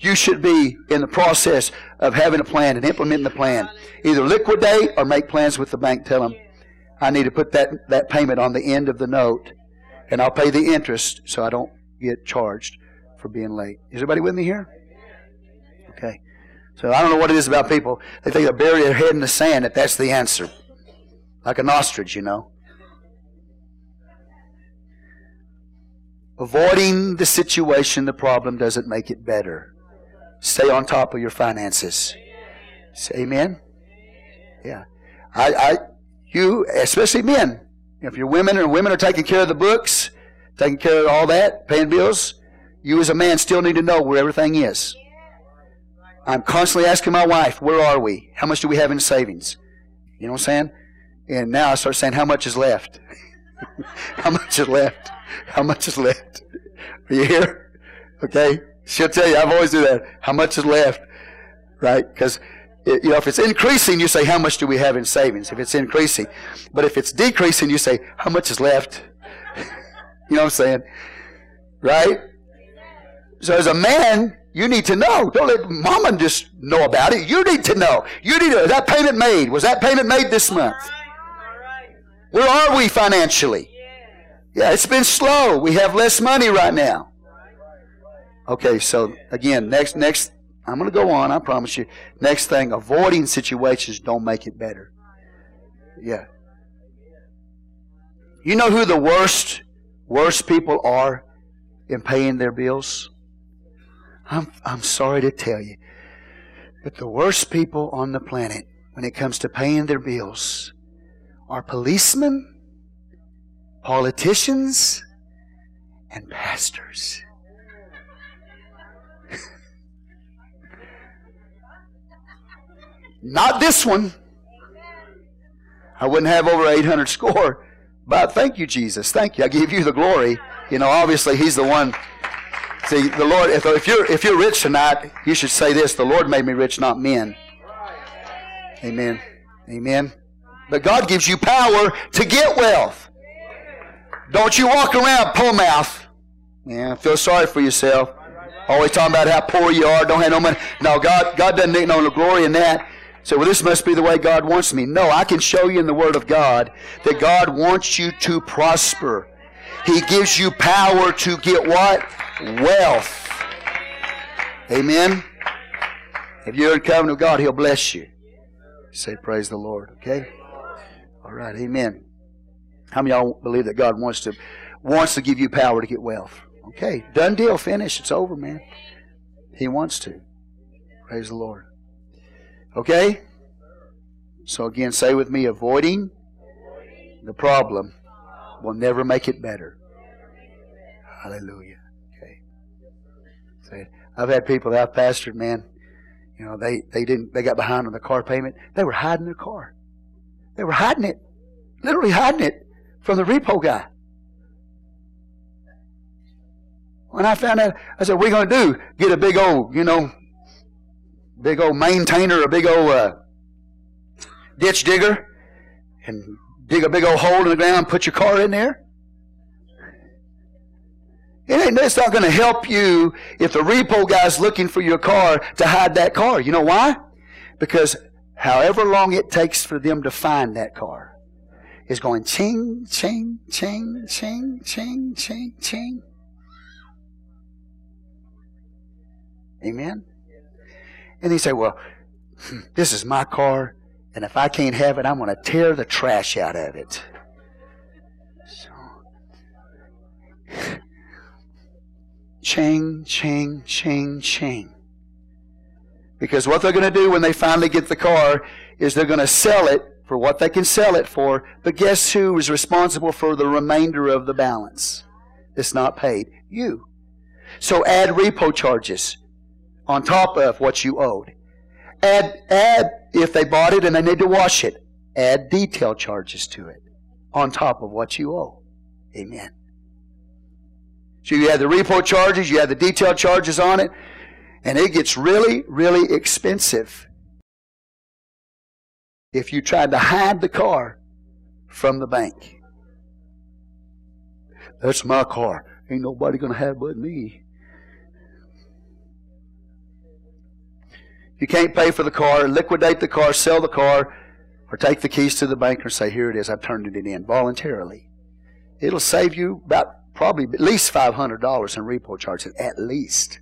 you should be in the process of having a plan and implementing the plan. Either liquidate or make plans with the bank. Tell them, I need to put that, that payment on the end of the note, and I'll pay the interest so I don't get charged for being late. Is everybody with me here? Okay. So I don't know what it is about people. They think they bury their head in the sand that that's the answer. Like an ostrich, you know. Avoiding the situation, the problem doesn't make it better. Stay on top of your finances. Say amen. Yeah. I, I, you, especially men, if you're women and women are taking care of the books, taking care of all that, paying bills, you as a man still need to know where everything is. I'm constantly asking my wife, where are we? How much do we have in savings? You know what I'm saying? And now I start saying, how much is left? *laughs* how much is left? How much is left? Are you here? Okay. She'll tell you, I've always do that. How much is left? Right? Because, you know, if it's increasing, you say, how much do we have in savings? If it's increasing. But if it's decreasing, you say, how much is left? *laughs* you know what I'm saying? Right? So as a man, you need to know. Don't let mama just know about it. You need to know. You need to, that payment made? Was that payment made this month? Where are we financially? Yeah, it's been slow. We have less money right now. Okay, so again, next next I'm going to go on, I promise you. Next thing, avoiding situations don't make it better. Yeah. You know who the worst worst people are in paying their bills? I'm I'm sorry to tell you. But the worst people on the planet when it comes to paying their bills are policemen politicians, and pastors. *laughs* Not this one. I wouldn't have over 800 *laughs* score. But thank you, Jesus. Thank you. I give you the glory. You know, obviously, He's the one. See, the Lord, if, if, you're, if you're rich tonight, you should say this The Lord made me rich, not men. Amen. Amen. But God gives you power to get wealth. Don't you walk around poor mouth. Yeah, feel sorry for yourself. Always talking about how poor you are, don't have no money. No, God, God doesn't need no glory in that. So, well, this must be the way God wants me. No, I can show you in the Word of God that God wants you to prosper. He gives you power to get what? Wealth. Amen. If you're in covenant with God, He'll bless you. Say, praise the Lord. Okay? All right. Amen. How many y'all believe that God wants to wants to give you power to get wealth? Okay, done deal, finish. It's over, man. He wants to. Praise the Lord. Okay? So again, say with me, avoiding the problem will never make it better. Hallelujah. Okay. Say. I've had people that I've pastored, man. You know, they, they didn't they got behind on the car payment. They were hiding their car. They were hiding it. Literally hiding it from the repo guy. When I found out, I said, what are going to do? Get a big old, you know, big old maintainer, a big old uh, ditch digger, and dig a big old hole in the ground, put your car in there? It ain't, it's not going to help you if the repo guy's looking for your car to hide that car. You know why? Because however long it takes for them to find that car, is going ching, ching, ching, ching, ching, ching, ching. Amen? And he said, Well, *laughs* this is my car, and if I can't have it, I'm going to tear the trash out of it. So, *sighs* ching, ching, ching, ching. Because what they're going to do when they finally get the car is they're going to sell it for what they can sell it for. But guess who is responsible for the remainder of the balance? It's not paid. You. So add repo charges on top of what you owed. Add, add, if they bought it and they need to wash it, add detail charges to it on top of what you owe. Amen. So you have the repo charges, you have the detail charges on it, and it gets really, really expensive if you tried to hide the car from the bank. That's my car. Ain't nobody going to have but me. You can't pay for the car, liquidate the car, sell the car, or take the keys to the bank and say, Here it is, I've turned it in voluntarily. It'll save you about probably at least $500 in repo charges, at least.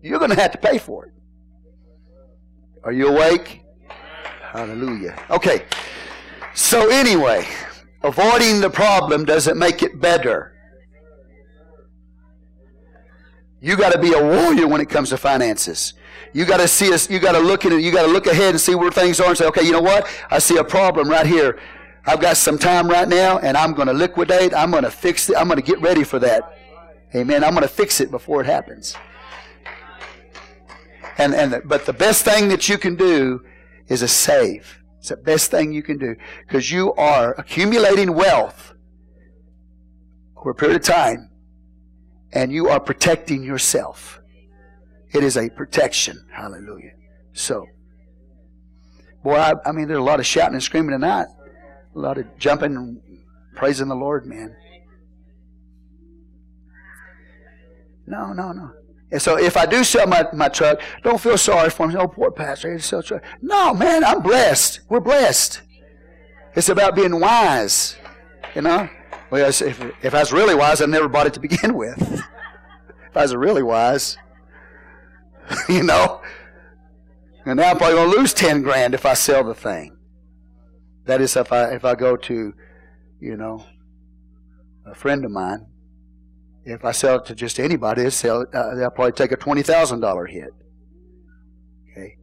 You're going to have to pay for it. Are you awake? Hallelujah. Okay. So, anyway, avoiding the problem doesn't make it better. You got to be a warrior when it comes to finances. You got to see us. You got to look at. You got to look ahead and see where things are and say, okay, you know what? I see a problem right here. I've got some time right now, and I'm going to liquidate. I'm going to fix it. I'm going to get ready for that. Amen. I'm going to fix it before it happens. And and the, but the best thing that you can do is a save. It's the best thing you can do because you are accumulating wealth over a period of time, and you are protecting yourself. It is a protection. Hallelujah. So, boy, I, I mean, there's a lot of shouting and screaming tonight a lot of jumping and praising the Lord, man. No, no, no. And so if I do sell my, my truck, don't feel sorry for me. Oh, poor pastor, he sell truck. No, man, I'm blessed. We're blessed. It's about being wise, you know. Well, if, if I was really wise, I'd never bought it to begin with. if I was really wise, *laughs* you know. And now I'm probably going to lose 10 grand if I sell the thing. That is, if I if I go to, you know, a friend of mine, if I sell it to just anybody, sell it, uh, they'll probably take a twenty thousand dollar hit. Okay.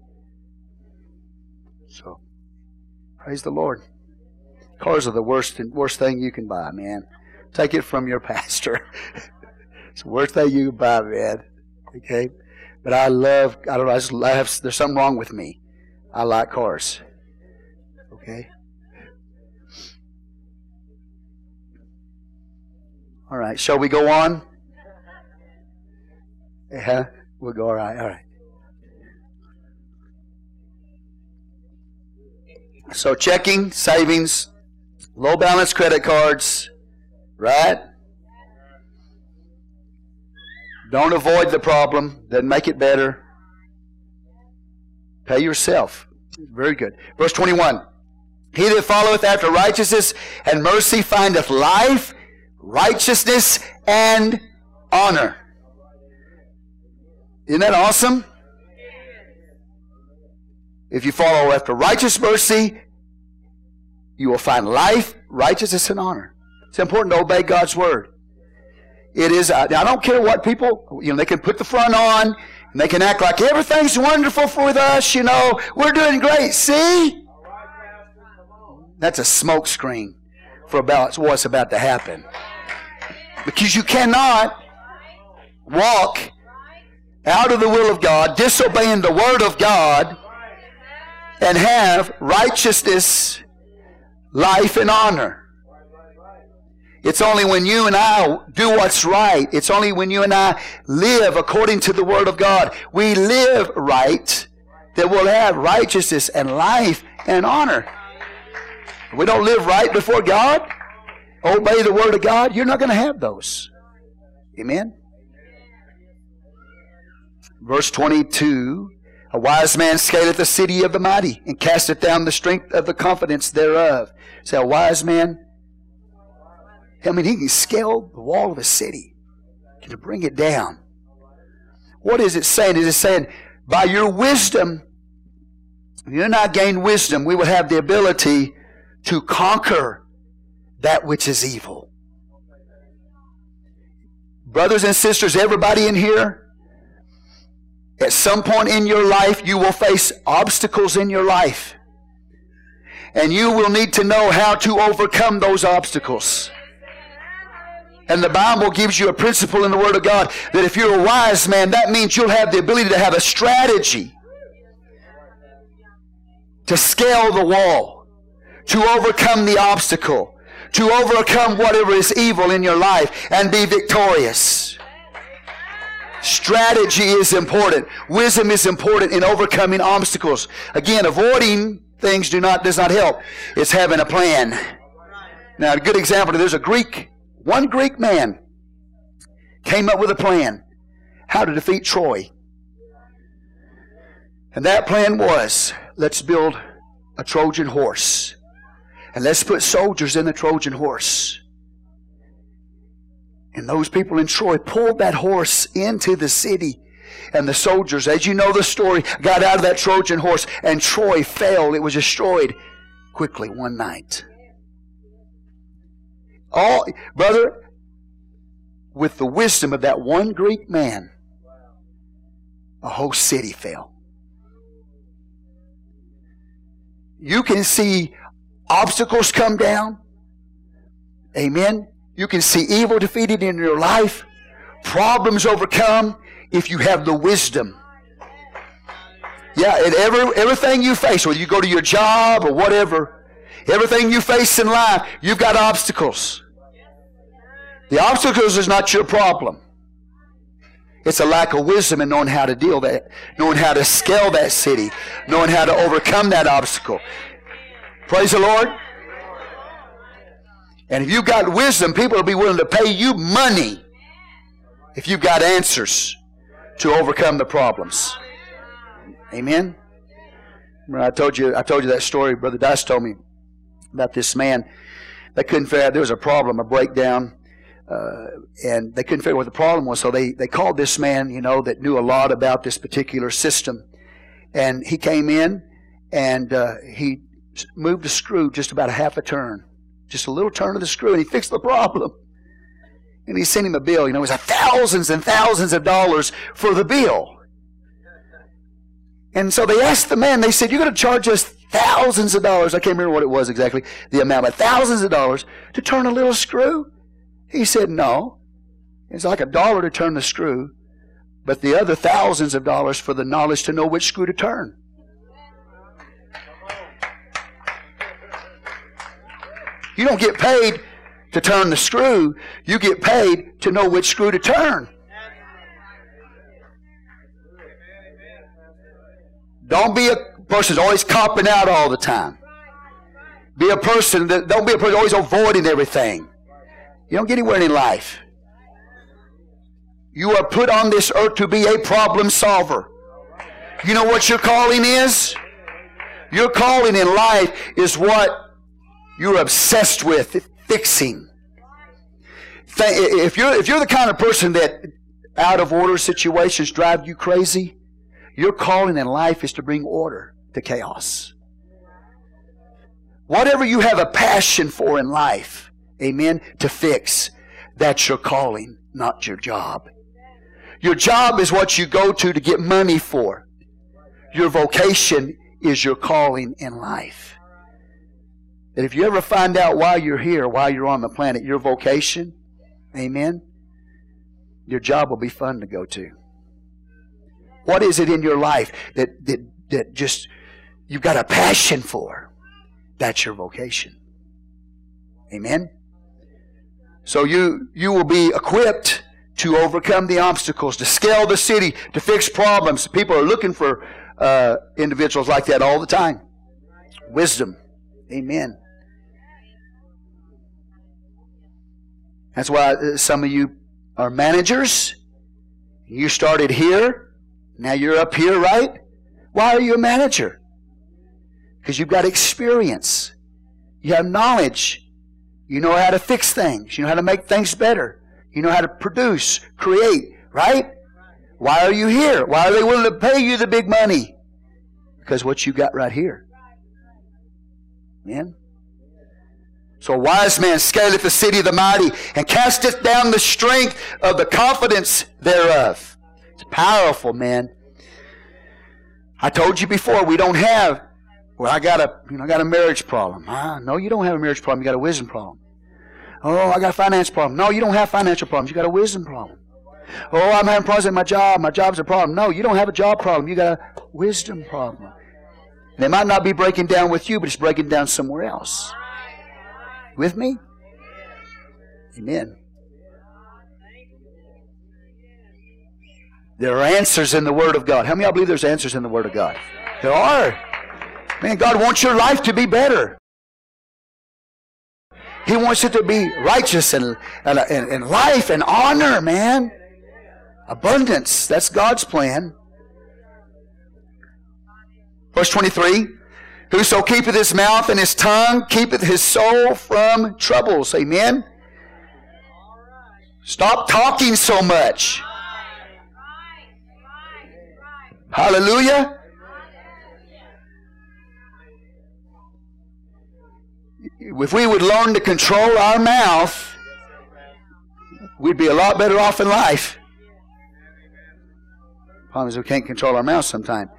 So, praise the Lord. Cars are the worst worst thing you can buy, man. Take it from your pastor. *laughs* it's the worst thing you can buy, man. Okay. But I love. I don't know. I just love. There's something wrong with me. I like cars. Okay. All right. Shall we go on? Yeah, we'll go all right. All right. So checking, savings, low balance credit cards, right? Don't avoid the problem, then make it better. Pay yourself. Very good. Verse 21. He that followeth after righteousness and mercy findeth life righteousness, and honor. Isn't that awesome? If you follow after righteous mercy, you will find life, righteousness, and honor. It's important to obey God's word. It is, uh, I don't care what people, you know, they can put the front on, and they can act like everything's wonderful for us, you know, we're doing great. See? That's a smoke screen for about what's about to happen. Because you cannot walk out of the will of God, disobeying the Word of God, and have righteousness, life, and honor. It's only when you and I do what's right. It's only when you and I live according to the Word of God. We live right that we'll have righteousness and life and honor. we don't live right before God, obey the Word of God, you're not going to have those. Amen? Verse 22 A wise man scaleth the city of the mighty and casteth down the strength of the confidence thereof. Say, a wise man, I mean, he can scale the wall of a city to bring it down. What is it saying? Is it saying, by your wisdom, you and I gain wisdom, we will have the ability to conquer that which is evil. Brothers and sisters, everybody in here, At some point in your life, you will face obstacles in your life. And you will need to know how to overcome those obstacles. And the Bible gives you a principle in the Word of God that if you're a wise man, that means you'll have the ability to have a strategy to scale the wall, to overcome the obstacle, to overcome whatever is evil in your life and be victorious. Strategy is important. Wisdom is important in overcoming obstacles. Again, avoiding things do not, does not help. It's having a plan. Now, a good example, there's a Greek, one Greek man came up with a plan how to defeat Troy. And that plan was let's build a Trojan horse. And let's put soldiers in the Trojan horse. And those people in Troy pulled that horse into the city. And the soldiers, as you know the story, got out of that Trojan horse. And Troy fell. It was destroyed quickly one night. All, brother, with the wisdom of that one Greek man, a whole city fell. You can see obstacles come down. Amen. You can see evil defeated in your life, problems overcome if you have the wisdom. Yeah, and every, everything you face, whether you go to your job or whatever, everything you face in life, you've got obstacles. The obstacles is not your problem. It's a lack of wisdom in knowing how to deal that, knowing how to scale that city, knowing how to overcome that obstacle. Praise the Lord. And if you've got wisdom, people will be willing to pay you money if you've got answers to overcome the problems. Amen. I told you I told you that story. Brother Dice told me about this man. They couldn't figure out there was a problem, a breakdown uh, and they couldn't figure out what the problem was. So they, they called this man, you know, that knew a lot about this particular system. And he came in and uh, he moved the screw just about a half a turn. Just a little turn of the screw, and he fixed the *laughs* problem. And he sent him a bill. You know, it was a thousands and thousands of dollars for the bill. And so they asked the man, they said, You're going to charge us thousands of dollars. I can't remember what it was exactly, the amount, but thousands of dollars to turn a little screw? He said, No. It's like a dollar to turn the screw, but the other thousands of dollars for the knowledge to know which screw to turn. You don't get paid to turn the screw, you get paid to know which screw to turn. Don't be a person always copping out all the time. Be a person that don't be a person always avoiding everything. You don't get anywhere in life. You are put on this earth to be a problem solver. You know what your calling is? Your calling in life is what you're obsessed with, fixing. If you're, if you're the kind of person that out of order situations drive you crazy, your calling in life is to bring order to chaos. Whatever you have a passion for in life, Amen. To fix. That's your calling, not your job. Your job is what you go to to get money for. Your vocation is your calling in life. That if you ever find out why you're here, why you're on the planet, your vocation, amen, your job will be fun to go to. What is it in your life that, that, that just you've got a passion for? That's your vocation. Amen. So you, you will be equipped to overcome the obstacles, to scale the city, to fix problems. People are looking for uh, individuals like that all the time. Wisdom. Amen. That's why uh, some of you are managers. You started here. Now you're up here, right? Why are you a manager? Because you've got experience. You have knowledge. You know how to fix things. You know how to make things better. You know how to produce, create, right? Why are you here? Why are they willing to pay you the big money? Because what you got right here. Man. So a wise man scaleth the city of the mighty and casteth down the strength of the confidence thereof. It's powerful, man. I told you before, we don't have, well, I got a, you know, I got a marriage problem. Ah, no, you don't have a marriage problem. You got a wisdom problem. Oh, I got a finance problem. No, you don't have financial problems. You got a wisdom problem. Oh, I'm having problems at my job. My job's a problem. No, you don't have a job problem. You got a wisdom problem. And it might not be breaking down with you, but it's breaking down somewhere else. With me? Amen. There are answers in the Word of God. How many of y'all believe there's answers in the Word of God? There are. Man, God wants your life to be better. He wants it to be righteous and, and, and life and honor, man. Abundance. That's God's plan. Verse 23 Whoso keepeth his mouth and his tongue keepeth his soul from troubles. Amen. Stop talking so much. Hallelujah. If we would learn to control our mouth, we'd be a lot better off in life. Problem is we can't control our mouth sometimes.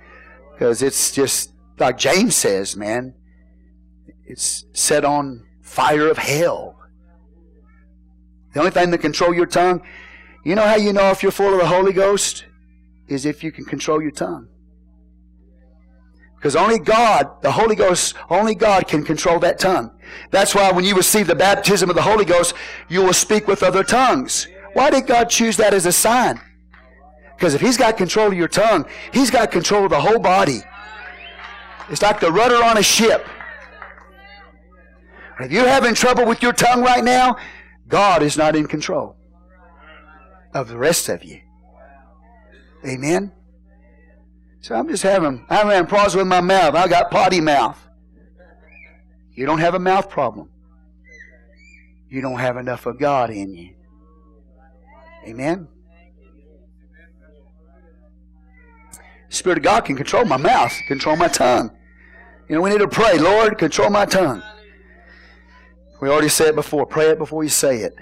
Because it's just, like James says, man, it's set on fire of hell. The only thing that control your tongue, you know how you know if you're full of the Holy Ghost? Is if you can control your tongue. Because only God, the Holy Ghost, only God can control that tongue. That's why when you receive the baptism of the Holy Ghost, you will speak with other tongues. Why did God choose that as a sign? Because if He's got control of your tongue, He's got control of the whole body. It's like the rudder on a ship. If you're having trouble with your tongue right now, God is not in control of the rest of you. Amen. So I'm just having I'm having problems with my mouth. I got potty mouth. You don't have a mouth problem. You don't have enough of God in you. Amen. Spirit of God can control my mouth, control my tongue. You know, we need to pray, Lord, control my tongue. We already said it before. Pray it before you say it.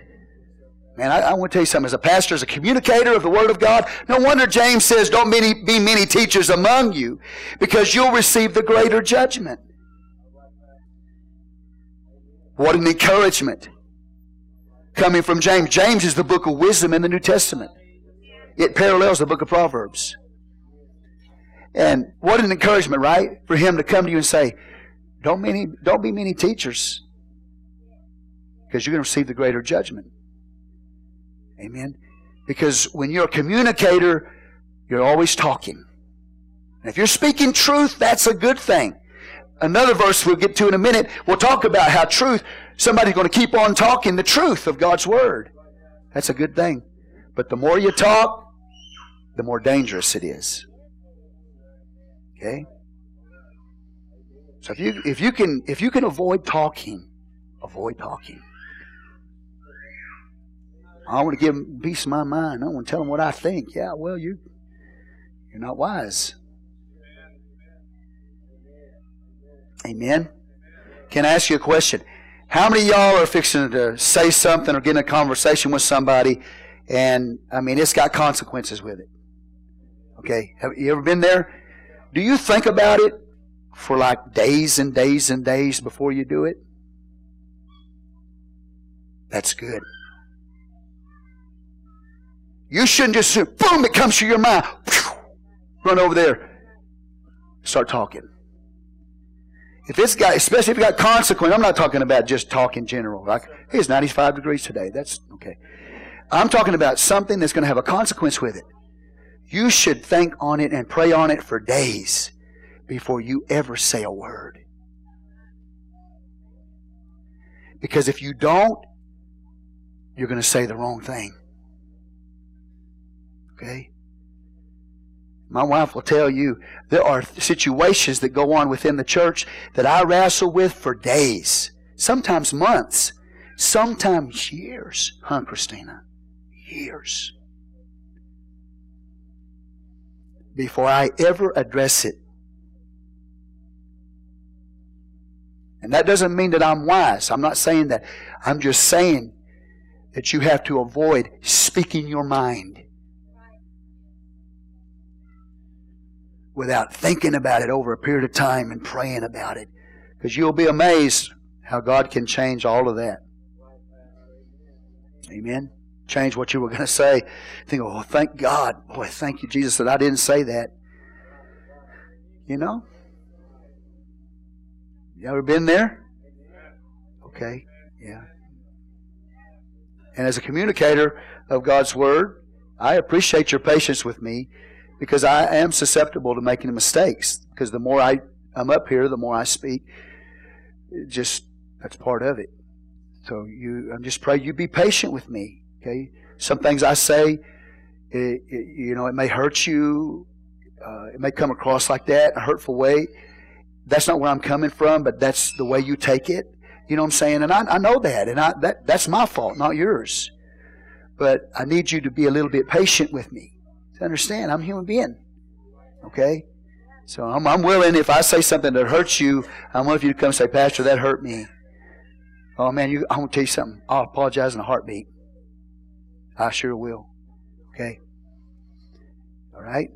Man, I, I, want to tell you something. As a pastor, as a communicator of the Word of God, no wonder James says, don't many, be many teachers among you, because you'll receive the greater judgment. What an encouragement coming from James. James is the book of wisdom in the New Testament. It parallels the book of Proverbs. And what an encouragement, right? For him to come to you and say, don't, many, don't be many teachers because you're going to receive the greater judgment. Amen. Because when you're a communicator, you're always talking. And if you're speaking truth, that's a good thing. Another verse we'll get to in a minute, we'll talk about how truth, somebody's going to keep on talking the truth of God's Word. That's a good thing. But the more you talk, the more dangerous it is. Okay? So if you if you can if you can avoid talking, avoid talking. I want to give them piece of my mind. I want to tell them what I think. Yeah, well, you you're not wise. Amen. Can I ask you a question? How many y'all are fixing to say something or get in a conversation with somebody, and I mean it's got consequences with it? Okay, have you ever been there? Do you think about it for like days and days and days before you do it? That's good. You shouldn't just say, boom, it comes to your mind. Run over there. Start talking. If it's got, especially if it got consequence, I'm not talking about just talk in general. Like, hey, it's 95 degrees today. That's okay. I'm talking about something that's going to have a consequence with it. You should think on it and pray on it for days before you ever say a word. Because if you don't, you're going to say the wrong thing. Okay? My wife will tell you there are situations that go on within the church that I wrestle with for days, sometimes months, sometimes years, huh, Christina? Years. Before I ever address it. And that doesn't mean that I'm wise. I'm not saying that. I'm just saying that you have to avoid speaking your mind. without thinking about it over a period of time and praying about it. Because you'll be amazed how God can change all of that. Amen. Change what you were going to say. Think, oh, thank God. Boy, thank you, Jesus, that I didn't say that. You know? You ever been there? Okay. Yeah. And as a communicator of God's Word, I appreciate your patience with me because I am susceptible to making mistakes. Because the more I, I'm up here, the more I speak. just, that's part of it. So you, I'm just pray you be patient with me. Okay. Some things I say, it, it, you know, it may hurt you. Uh, it may come across like that, a hurtful way. That's not where I'm coming from, but that's the way you take it. You know what I'm saying? And I, I know that, and I, that, that's my fault, not yours. But I need you to be a little bit patient with me. To understand, I'm a human being. Okay? So I'm, I'm willing, if I say something that hurts you, I'm willing for you to come and say, Pastor, that hurt me. Oh man, you, I want to tell you something. I'll apologize in a heartbeat. I sure will. Okay? All right?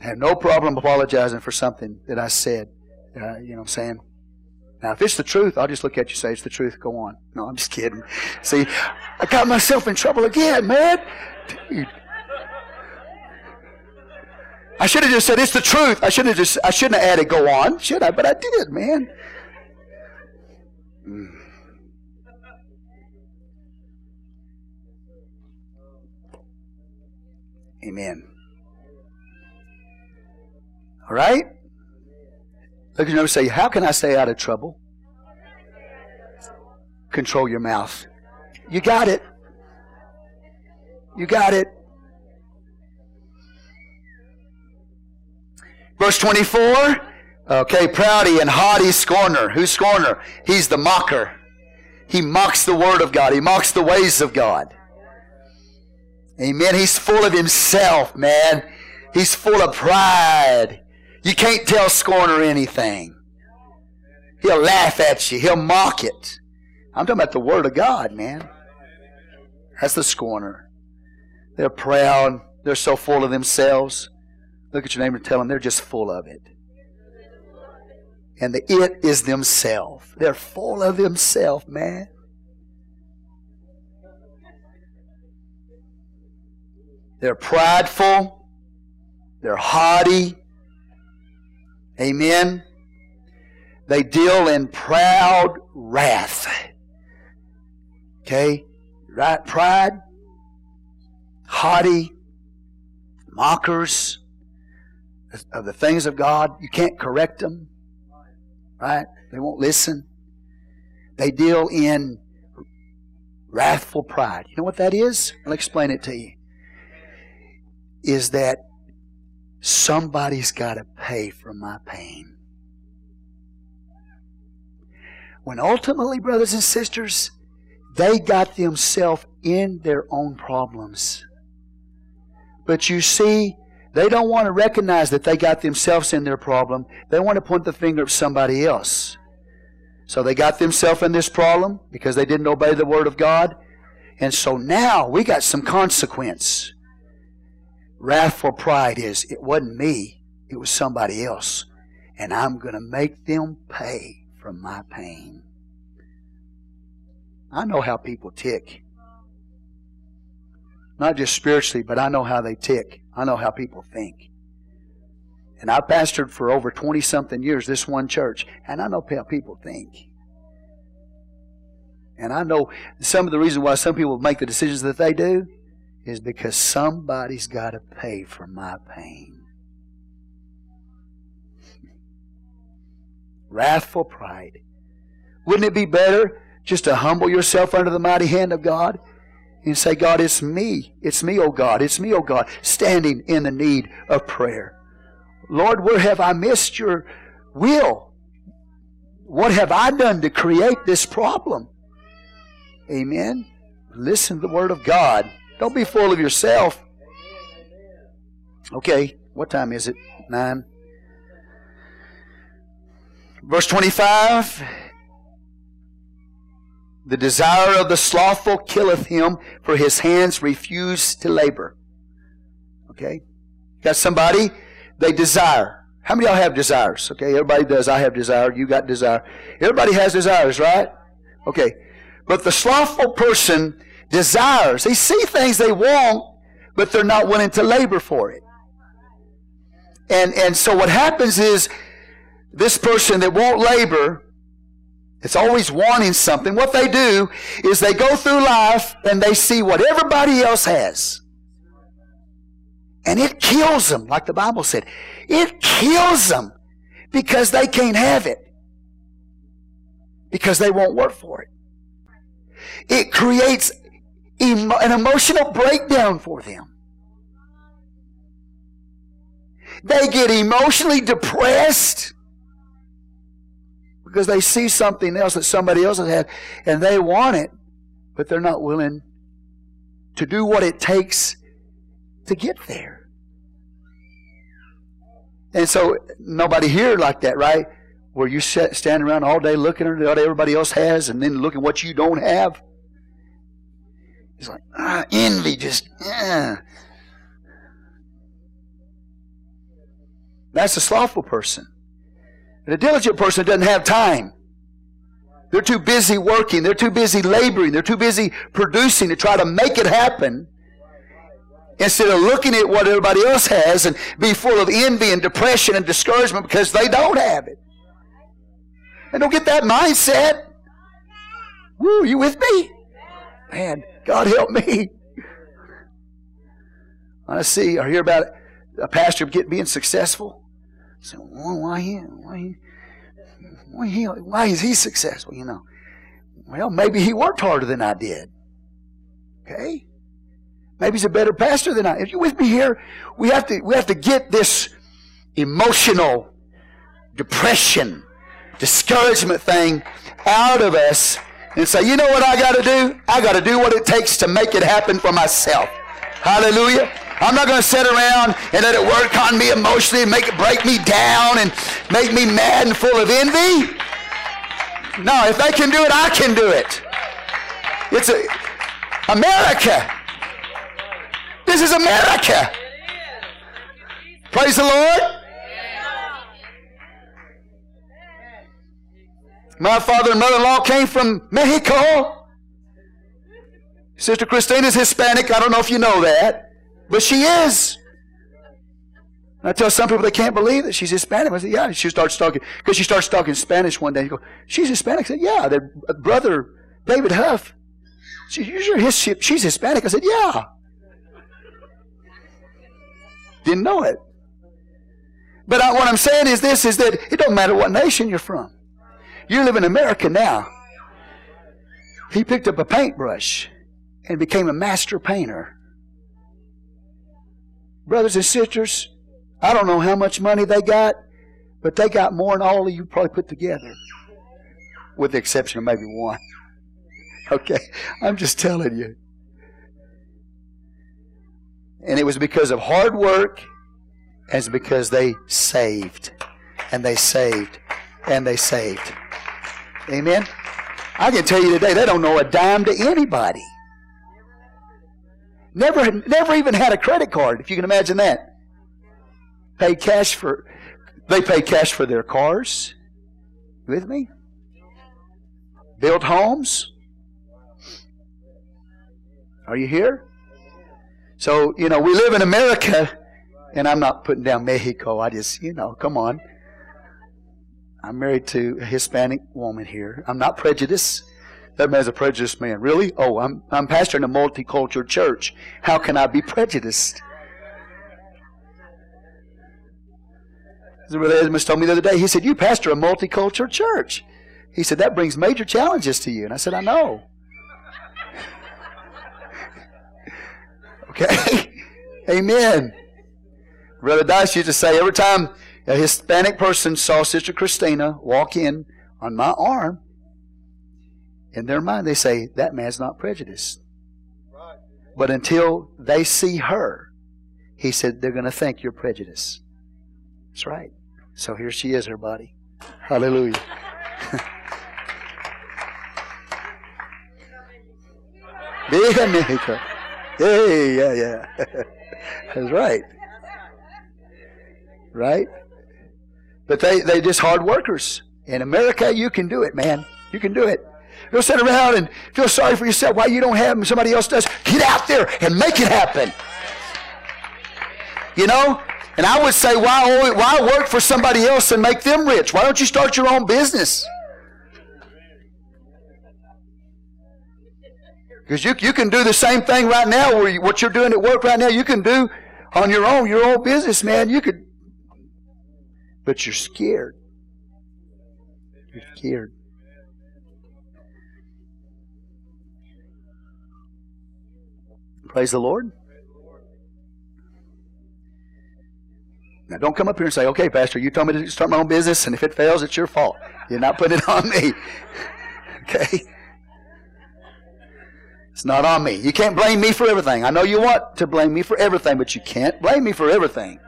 I have no problem apologizing for something that I said. Uh, you know what I'm saying? Now, if it's the truth, I'll just look at you and say, it's the truth, go on. *laughs* No, I'm just kidding. See, I got myself in trouble again, man. Dude. I should have just said, it's the truth. I should have just, I shouldn't have added go on, should I? But I did, man. Mm. Amen. All right? Look at your say, How can I stay out of trouble? Control your mouth. You got it. You got it. Verse 24. Okay, proudy and haughty scorner. Who's scorner? He's the mocker. He mocks the word of God. He mocks the ways of God. Amen. He's full of himself, man. He's full of pride. You can't tell scorner anything. He'll laugh at you. He'll mock it. I'm talking about the Word of God, man. That's the scorner. They're proud. They're so full of themselves. Look at your neighbor and tell them they're just full of it. And the it is themselves. They're full of themselves, man. They're prideful. They're haughty. Amen. They deal in proud wrath. Okay? Right? Pride, haughty, mockers of the things of God. You can't correct them. Right? They won't listen. They deal in wrathful pride. You know what that is? I'll explain it to you. Is that Somebody's got to pay for my pain. When ultimately, brothers and sisters, they got themselves in their own problems. But you see, they don't want to recognize that they got themselves in their problem. They want to point the finger at somebody else. So they got themselves in this problem because they didn't obey the Word of God. And so now we got some consequence. Wrathful pride is, it wasn't me, it was somebody else. And I'm going to make them pay for my pain. I know how people tick. Not just spiritually, but I know how they tick. I know how people think. And I pastored for over 20 something years this one church, and I know how people think. And I know some of the reason why some people make the decisions that they do is because somebody's got to pay for my pain. Wrathful pride. Wouldn't it be better just to humble yourself under the mighty hand of God and say, God, it's me. It's me, oh God. It's me, oh God, standing in the need of prayer. Lord, where have I missed your will? What have I done to create this problem? Amen. Listen to the Word of God. Don't be full of yourself. Okay, what time is it? Nine. Verse 25 The desire of the slothful killeth him, for his hands refuse to labor. Okay? Got somebody, they desire. How many y'all have desires? Okay, everybody does. I have desire. You got desire. Everybody has desires, right? Okay. But the slothful person desires. They see things they want, but they're not willing to labor for it. And, and so what happens is this person that won't labor, it's always wanting something. What they do is they go through life and they see what everybody else has. And it kills them, like the Bible said. It kills them because they can't have it. Because they won't work for it. It creates an emotional breakdown for them. They get emotionally depressed because they see something else that somebody else has had and they want it, but they're not willing to do what it takes to get there. And so nobody here like that, right? Where you sit, standing around all day looking at what everybody else has and then looking what you don't have. It's like ah, envy, just ah. That's a slothful person. And a diligent person doesn't have time. They're too busy working. They're too busy laboring. They're too busy producing to try to make it happen instead of looking at what everybody else has and be full of envy and depression and discouragement because they don't have it. And don't get that mindset. Woo, you with me? Man, God help me. I see or hear about a pastor get, being successful. So well, why he, why he, why why is he successful? You know, well maybe he worked harder than I did. Okay, Maybe he's a better pastor than I. If you're with me here, we have to, we have to get this emotional depression, discouragement thing out of us and say, you know what I got to do? I got to do what it takes to make it happen for myself. Hallelujah. I'm not going to sit around and let it work on me emotionally and make it break me down and make me mad and full of envy. No, if they can do it, I can do it. It's a, America. This is America. Praise the Lord. My father and mother in law came from Mexico. Sister Christina is Hispanic. I don't know if you know that, but she is. I tell some people they can't believe that she's Hispanic. I said, yeah. She starts talking, because she starts talking Spanish one day. You go, she's Hispanic? I said, yeah. Their uh, brother, David Huff, she, she's Hispanic. I said, yeah. Didn't know it. But I, what I'm saying is this, is that it don't matter what nation you're from. You live in America now. He picked up a paintbrush and became a master painter. Brothers and sisters, I don't know how much money they got, but they got more than all of you probably put together. With the exception of maybe one. *laughs* Okay? I'm just telling you. And it was because of hard work, and because they saved. And they saved. And they saved. Amen? I can tell you today, they don't know a dime to anybody. Never, never even had a credit card, if you can imagine that. Pay cash for, they pay cash for their cars. You with me? Build homes. Are you here? So, you know, we live in America, and I'm not putting down Mexico. I just, you know, come on. I'm married to a Hispanic woman here. I'm not prejudiced. That man's a prejudiced man. Really? Oh, I'm, I'm pastoring a multicultural church. How can I be prejudiced? Brother Edmonds told me the other day, he said, You pastor a multicultural church. He said, That brings major challenges to you. And I said, I know. *laughs* Okay? *laughs* Amen. Brother Dice used to say every time a Hispanic person saw Sister Christina walk in on my arm, in their mind they say, that man's not prejudiced. But until they see her, he said, they're going to think you're prejudiced. That's right. So here she is, her body. Hallelujah. *laughs* Mexico. Hey, yeah, yeah. *laughs* That's right. Right? But they, they just hard workers. In America, you can do it, man. You can do it. Don't sit around and feel sorry for yourself why you don't have them, somebody else does. Get out there and make it happen. You know? And I would say, why, why work for somebody else and make them rich? Why don't you start your own business? Because you, you can do the same thing right now where you, what you're doing at work right now, you can do on your own, your own business, man. You could, but you're scared. You're scared. Praise the Lord. Now, don't come up here and say, okay, Pastor, you told me to start my own business, and if it fails, it's your fault. You're not putting it on me. *laughs* okay? It's not on me. You can't blame me for everything. I know you want to blame me for everything, but you can't blame me for everything.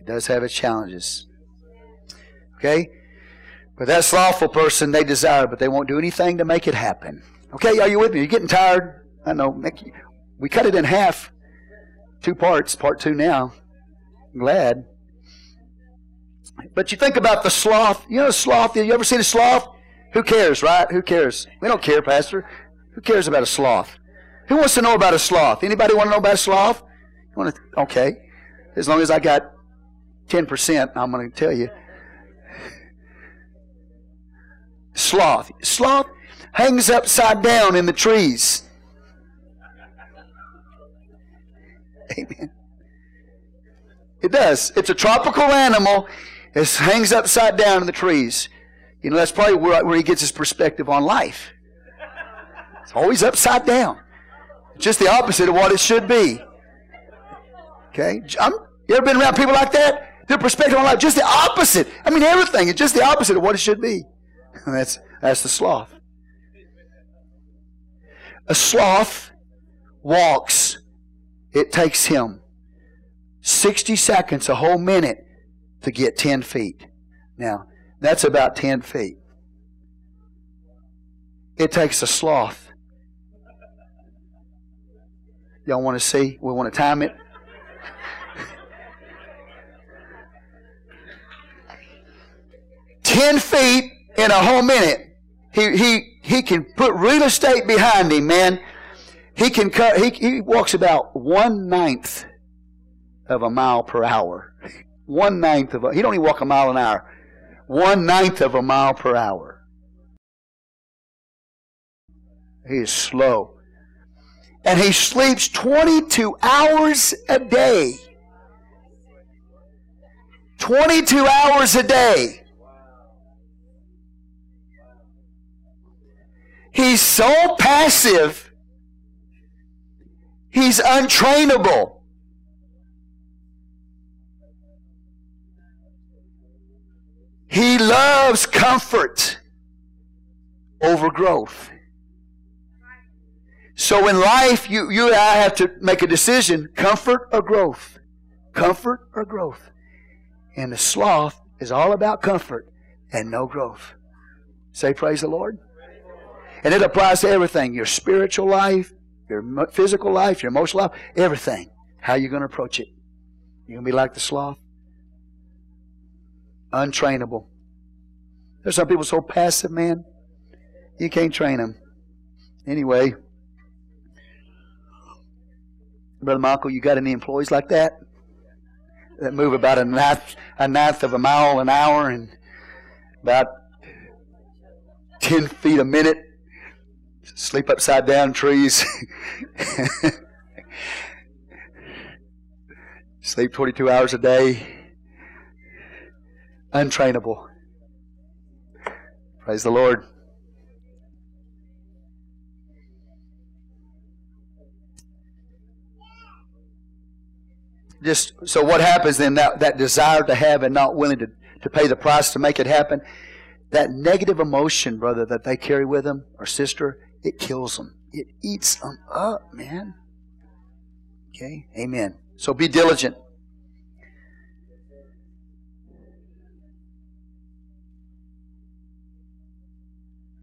It does have its challenges. Okay? But that slothful person, they desire, but they won't do anything to make it happen. Okay, are you with me? You're getting tired? I know. We cut it in half. Two parts, part two now. I'm glad. But you think about the sloth. You know, sloth. You ever seen a sloth? Who cares, right? Who cares? We don't care, Pastor. Who cares about a sloth? Who wants to know about a sloth? Anybody want to know about a sloth? You want to? Okay. As long as I got 10%, I'm going to tell you. Sloth. Sloth hangs upside down in the trees. Amen. It does. It's a tropical animal. It hangs upside down in the trees. You know, that's probably where, where he gets his perspective on life. It's always upside down. Just the opposite of what it should be. Okay? I'm, you ever been around people like that? Their perspective on life, just the opposite. I mean, everything is just the opposite of what it should be. *laughs* that's, that's the sloth. A sloth walks it takes him 60 seconds, a whole minute, to get 10 feet. Now, that's about 10 feet. It takes a sloth. Y'all want to see? We want to time it? Ten feet in a whole minute. He, he, he can put real estate behind him, man. He can cut, he, he walks about one ninth of a mile per hour. One ninth of a, he don't even walk a mile an hour. One ninth of a mile per hour. He is slow. And he sleeps 22 hours a day. 22 hours a day. He's so passive He's untrainable. He loves comfort over growth. So in life, you, you and I have to make a decision comfort or growth. Comfort or growth. And the sloth is all about comfort and no growth. Say, Praise the Lord. And it applies to everything your spiritual life, your physical life, your emotional life, everything. How you going to approach it? You're going to be like the sloth? Untrainable. There's some people so passive, man. You can't train them. Anyway, Brother Michael, you got any employees like that? That move about a ninth, a ninth of a mile an hour and about 10 feet a minute? Sleep upside down trees. sleep 22 hours a day. Untrainable. Praise the Lord. Just so what happens then that, that desire to have and not willing to, to pay the price to make it happen, that negative emotion, brother, that they carry with them, or sister, it kills them. It eats them up, man. Okay? Amen. So be diligent.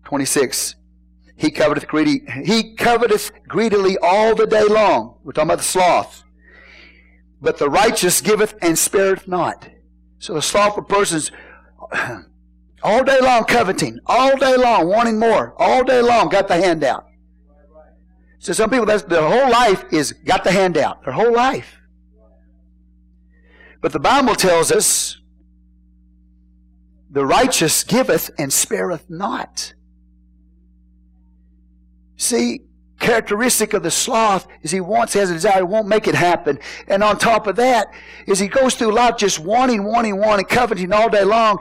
Twenty-six. He coveteth greedy. He coveteth greedily all the day long. We're talking about the sloth. But the righteous giveth and spareth not. So the slothful person's *clears throat* all day long coveting, all day long wanting more, all day long got the handout. So some people, that's, their whole life is got the handout. Their whole life. But the Bible tells us the righteous giveth and spareth not. See, characteristic of the sloth is he wants, has a desire, he won't make it happen. And on top of that, is he goes through life just wanting, wanting, wanting, coveting all day long.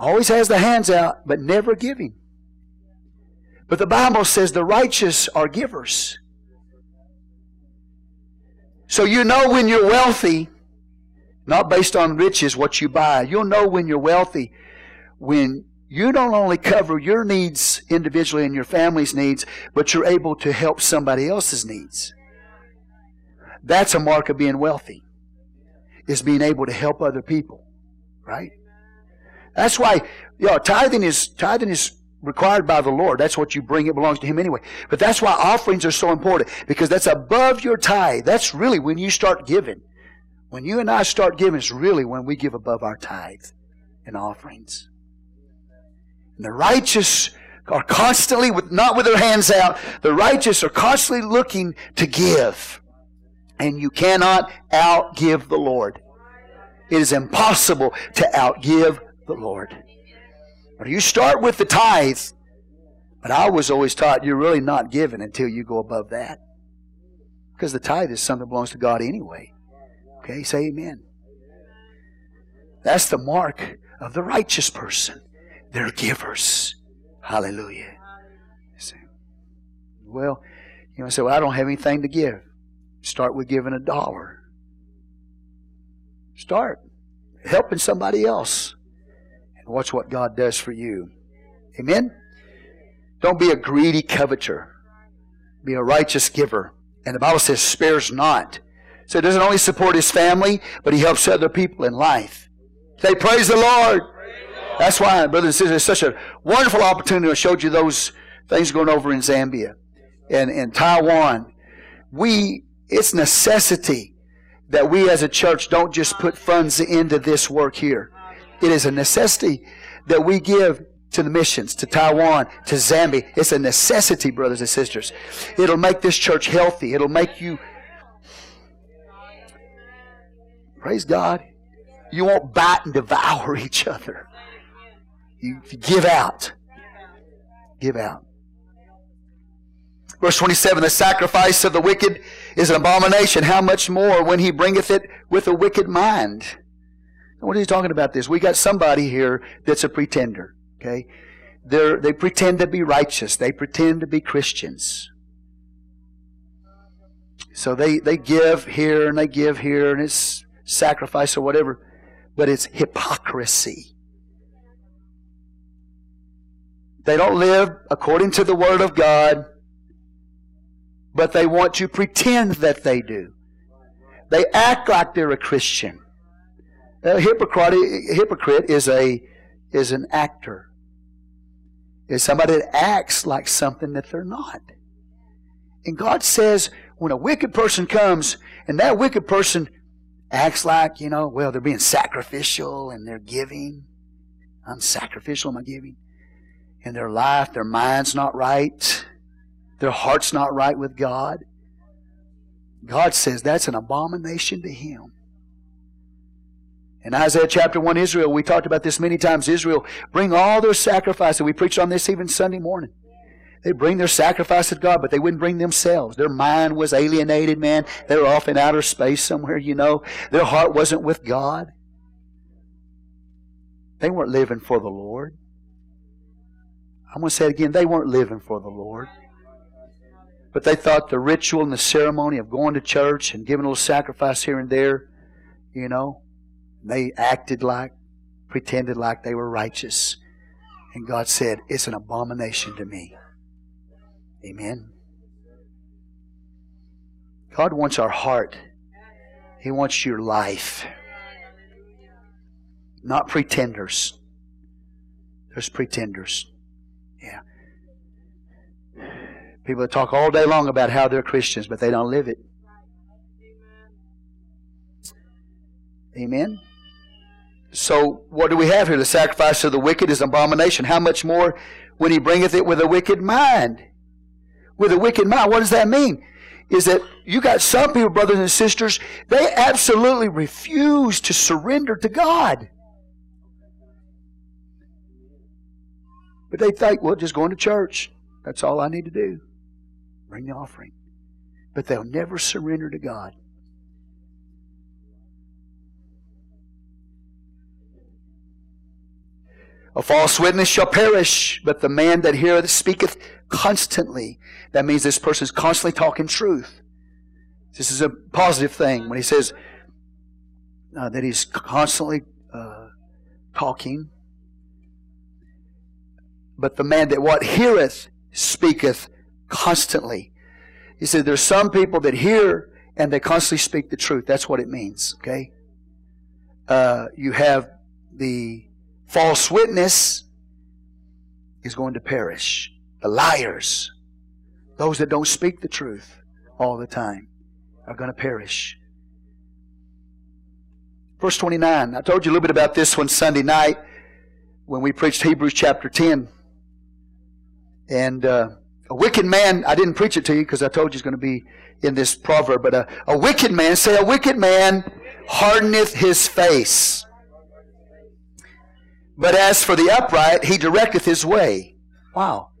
Always has the hands out, but never giving. But the Bible says the righteous are givers. So you know when you're wealthy, not based on riches, what you buy. You'll know when you're wealthy when you don't only cover your needs individually and your family's needs, but you're able to help somebody else's needs. That's a mark of being wealthy, is being able to help other people, right? That's why, you know, tithing is, tithing is required by the Lord. That's what you bring. It belongs to Him anyway. But that's why offerings are so important because that's above your tithe. That's really when you start giving. When you and I start giving, it's really when we give above our tithe and offerings. And the righteous are constantly, with, not with their hands out, the righteous are constantly looking to give. And you cannot outgive the Lord. It is impossible to outgive the Lord. But you start with the tithe, but I was always taught you're really not giving until you go above that. Because the tithe is something that belongs to God anyway. Okay, say amen. That's the mark of the righteous person. They're givers. Hallelujah. Well, you know, I say, well, I don't have anything to give. Start with giving a dollar. Start helping somebody else. Watch what God does for you. Amen? Don't be a greedy coveter. Be a righteous giver. And the Bible says, spares not. So it doesn't only support his family, but he helps other people in life. Say, praise the Lord. That's why, brothers and sisters, it's such a wonderful opportunity. I showed you those things going over in Zambia and in Taiwan. We, it's necessity that we as a church don't just put funds into this work here. It is a necessity that we give to the missions, to Taiwan, to Zambia. It's a necessity, brothers and sisters. It'll make this church healthy. It'll make you. Praise God. You won't bite and devour *laughs* each other. You give out. Give out. Verse 27, the sacrifice of the wicked is an abomination. How much more when he bringeth it with a wicked mind? What is he talking about this? We got somebody here that's a pretender. Okay? They're, they pretend to be righteous. They pretend to be Christians. So they, they give here and they give here and it's sacrifice or whatever. But it's hypocrisy. They don't live according to the Word of God, but they want to pretend that they do. They act like they're a Christian. A hypocrite, hypocrite is a is an actor. Is somebody that acts like something that they're not. And God says when a wicked person comes and that wicked person acts like, you know, well, they're being sacrificial and they're giving. I'm sacrificial in my giving in their life, their mind's not right, their heart's not right with God, God says that's an abomination to Him. In Isaiah chapter 1, Israel, we talked about this many times. Israel bring all their sacrifices. We preached on this even Sunday morning. They bring their sacrifice to God, but they wouldn't bring themselves. Their mind was alienated, man. They were off in outer space somewhere, you know. Their heart wasn't with God. They weren't living for the Lord. I'm going to say it again. They weren't living for the Lord. But they thought the ritual and the ceremony of going to church and giving a little sacrifice here and there, you know, they acted like, pretended like they were righteous. And God said, It's an abomination to me. Amen. God wants our heart, He wants your life. Not pretenders. There's pretenders. Yeah. People that talk all day long about how they're Christians, but they don't live it. Amen. So what do we have here? The sacrifice of the wicked is abomination. How much more when he bringeth it with a wicked mind? With a wicked mind. What does that mean? Is that you got some people, brothers and sisters, they absolutely refuse to surrender to God. But they think, well, just going to church. That's all I need to do. Bring the offering. But they'll never surrender to God. A false witness shall perish, but the man that heareth speaketh constantly. That means this person is constantly talking truth. This is a positive thing when he says uh, that he's constantly uh, talking. But the man that what heareth speaketh constantly. He said there's some people that hear and they constantly speak the truth. That's what it means. Okay. Uh, you have the false witness is going to perish. The liars, those that don't speak the truth all the time, are going to perish. Verse 29. I told you a little bit about this one Sunday night when we preached Hebrews chapter 10. And uh, a wicked man, I didn't preach it to you because I told you it's going to be in this proverb, but a, a wicked man, say, a wicked man hardeneth his face. But as for the upright, he directeth his way. Wow.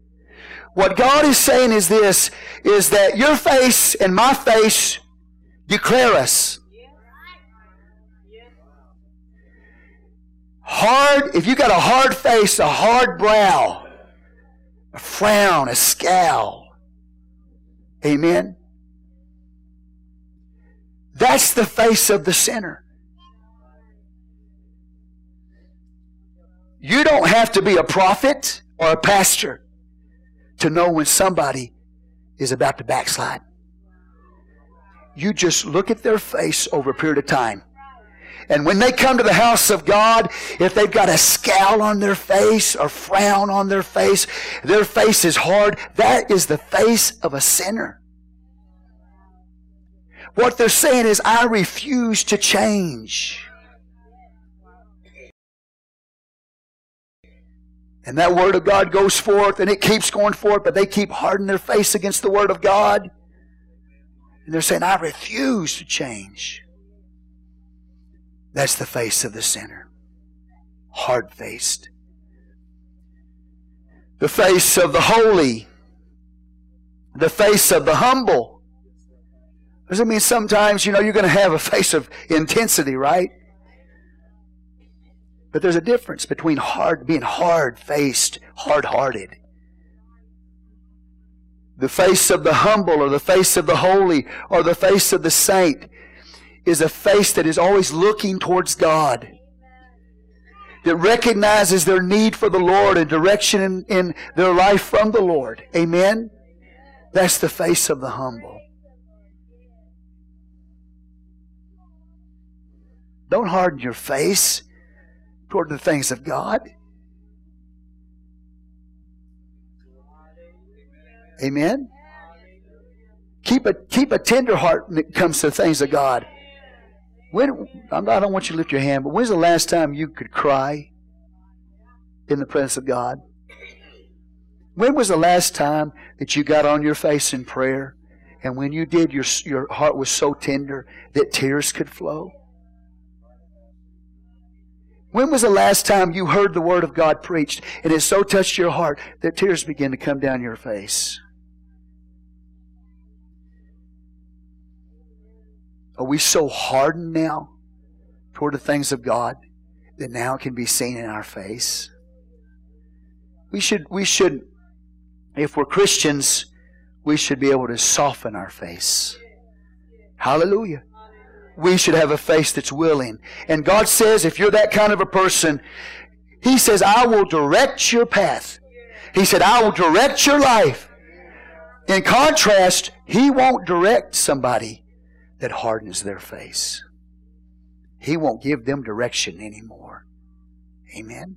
What God is saying is this, is that your face and my face declare us. Hard, if you got a hard face, a hard brow, a frown, a scowl. Amen. That's the face of the sinner. You don't have to be a prophet or a pastor to know when somebody is about to backslide. You just look at their face over a period of time. And when they come to the house of God, if they've got a scowl on their face or frown on their face, their face is hard, that is the face of a sinner. What they're saying is, I refuse to change. And that Word of God goes forth and it keeps going forth, but they keep hardening their face against the Word of God. And they're saying, I refuse to change. That's the face of the sinner. Hard faced. The face of the holy. The face of the humble. Does it mean sometimes, you know, you're going to have a face of intensity, right? But there's a difference between hard, being hard faced, hard hearted. The face of the humble or the face of the holy or the face of the saint is a face that is always looking towards God. That recognizes their need for the Lord and direction in, in their life from the Lord. Amen? That's the face of the humble. Don't harden your face toward the things of God. Amen. Keep a keep a tender heart when it comes to the things of God. When I don't want you to lift your hand, but when's the last time you could cry in the presence of God? When was the last time that you got on your face in prayer, and when you did, your your heart was so tender that tears could flow? When was the last time you heard the Word of God preached and it so touched your heart that tears began to come down your face? Are we so hardened now toward the things of God that now can be seen in our face? We should, we should, if we're Christians, we should be able to soften our face. Hallelujah we should have a face that's willing. And God says, if you're that kind of a person, He says, I will direct your path. He said, I will direct your life. In contrast, He won't direct somebody that hardens their face. He won't give them direction anymore. Amen?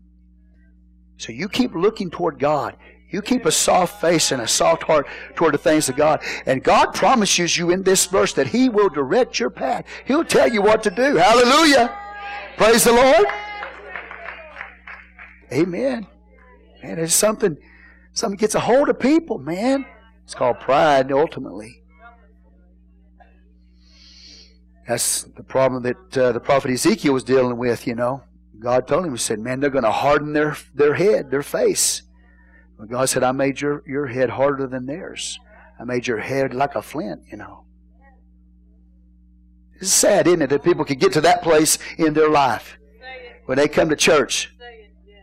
So you keep looking toward God. You keep a soft face and a soft heart toward the things of God. And God promises you in this verse that He will direct your path. He'll tell you what to do. Hallelujah. Praise the Lord. Amen. Man, there's something, something gets a hold of people, man. It's called pride, ultimately. That's the problem that uh, the prophet Ezekiel was dealing with, you know. God told him, He said, Man, they're going to harden their, their head, their face. God said, I made your, your head harder than theirs. I made your head like a flint, you know. It's sad, isn't it, that people can get to that place in their life when they come to church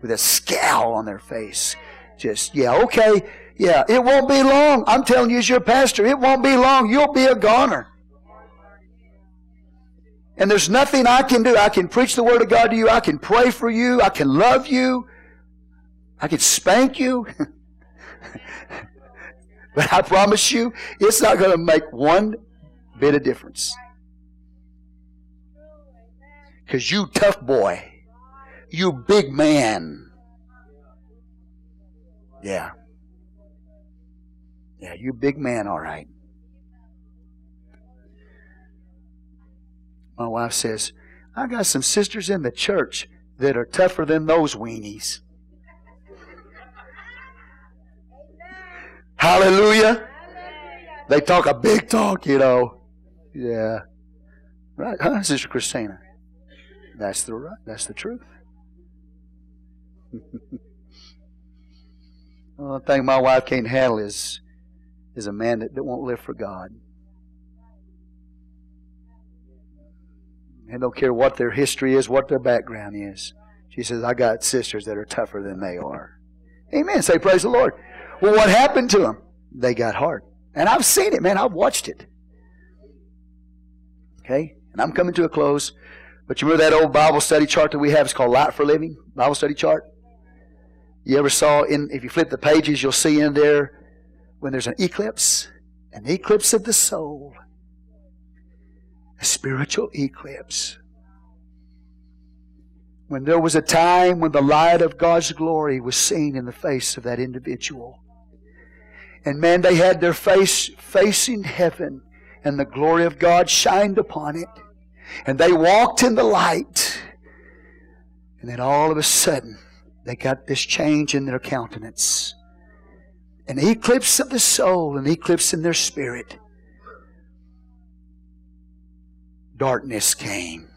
with a scowl on their face. Just, yeah, okay, yeah, it won't be long. I'm telling you, as your pastor, it won't be long. You'll be a goner. And there's nothing I can do. I can preach the Word of God to you. I can pray for you. I can love you. I can spank you. *laughs* but I promise you, it's not going to make one bit of difference. Because you tough boy. You big man. Yeah. Yeah, you big man, all right. My wife says, I got some sisters in the church that are tougher than those weenies. Hallelujah. They talk a big talk, you know. Yeah. Right, huh, Sister Christina? That's the right. That's the truth. *laughs* the only thing my wife can't handle is is a man that, that won't live for God. And don't care what their history is, what their background is. She says, I got sisters that are tougher than they are. Amen. Say, praise the Lord. Well, what happened to them? They got hard. And I've seen it, man. I've watched it. Okay? And I'm coming to a close. But you remember that old Bible study chart that we have? It's called Light for Living, Bible study chart. You ever saw in, if you flip the pages, you'll see in there when there's an eclipse, an eclipse of the soul a spiritual eclipse. When there was a time when the light of God's glory was seen in the face of that individual. And man, they had their face facing heaven, and the glory of God shined upon it. And they walked in the light. And then all of a sudden, they got this change in their countenance. An eclipse of the soul, an eclipse in their spirit. darkness came.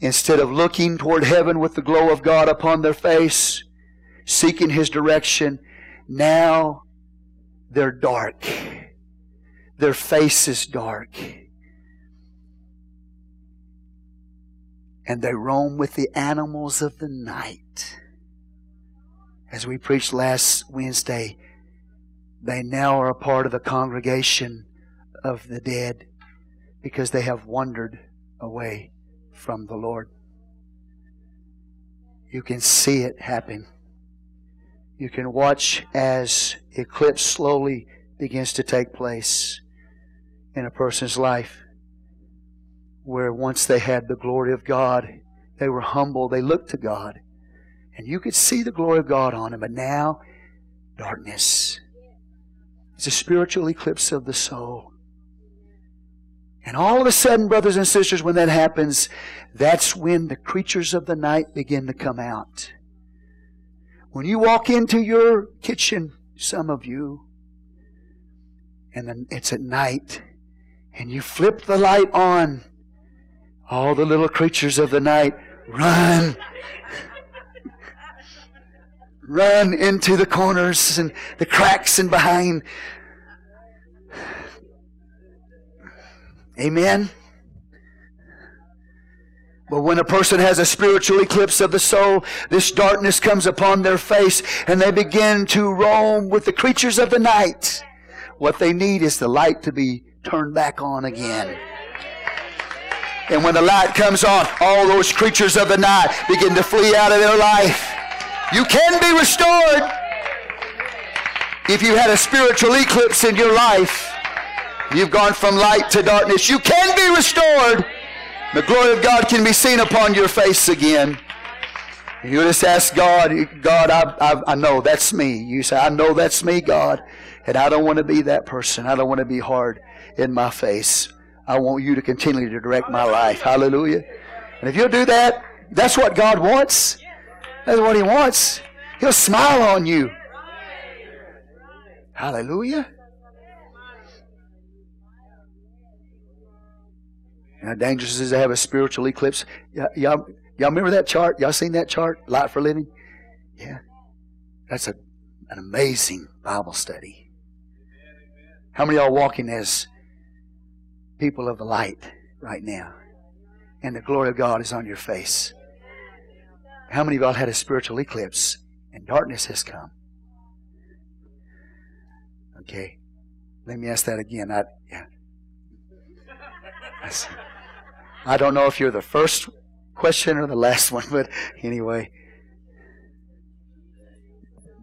Instead of looking toward heaven with the glow of God upon their face, seeking His direction, now they're dark. Their face is dark. And they roam with the animals of the night. As we preached last Wednesday, they now are a part of the congregation of the dead because they have wandered away from the Lord. You can see it happen. You can watch as eclipse slowly begins to take place in a person's life where once they had the glory of God, they were humble, they looked to God, and you could see the glory of God on them, but now darkness. It's a spiritual eclipse of the soul. And all of a sudden, brothers and sisters, when that happens, that's when the creatures of the night begin to come out. When you walk into your kitchen, some of you, and then it's at night, and you flip the light on, all the little creatures of the night run. run into the corners and the cracks and behind Amen? But when a person has a spiritual eclipse of the soul, this darkness comes upon their face and they begin to roam with the creatures of the night. What they need is the light to be turned back on again. And when the light comes on, all those creatures of the night begin to flee out of their life. You can be restored if you had a spiritual eclipse in your life. You've gone from light to darkness. You can be restored. The glory of God can be seen upon your face again. You just ask God, God, I, I, I, know that's me. You say, I know that's me, God. And I don't want to be that person. I don't want to be hard in my face. I want you to continue to direct my life. Hallelujah. And if you'll do that, that's what God wants. That's what He wants. He'll smile on you. Hallelujah. How dangerous is it to have a spiritual eclipse? Y'all, y'all, y'all remember that chart? Y'all seen that chart? Light for Living? Yeah. That's a, an amazing Bible study. How many y'all walking as people of the light right now? And the glory of God is on your face. How many of y'all had a spiritual eclipse and darkness has come? Okay. Let me ask that again. I, yeah. *laughs* I don't know if you're the first question or the last *laughs* one, but anyway.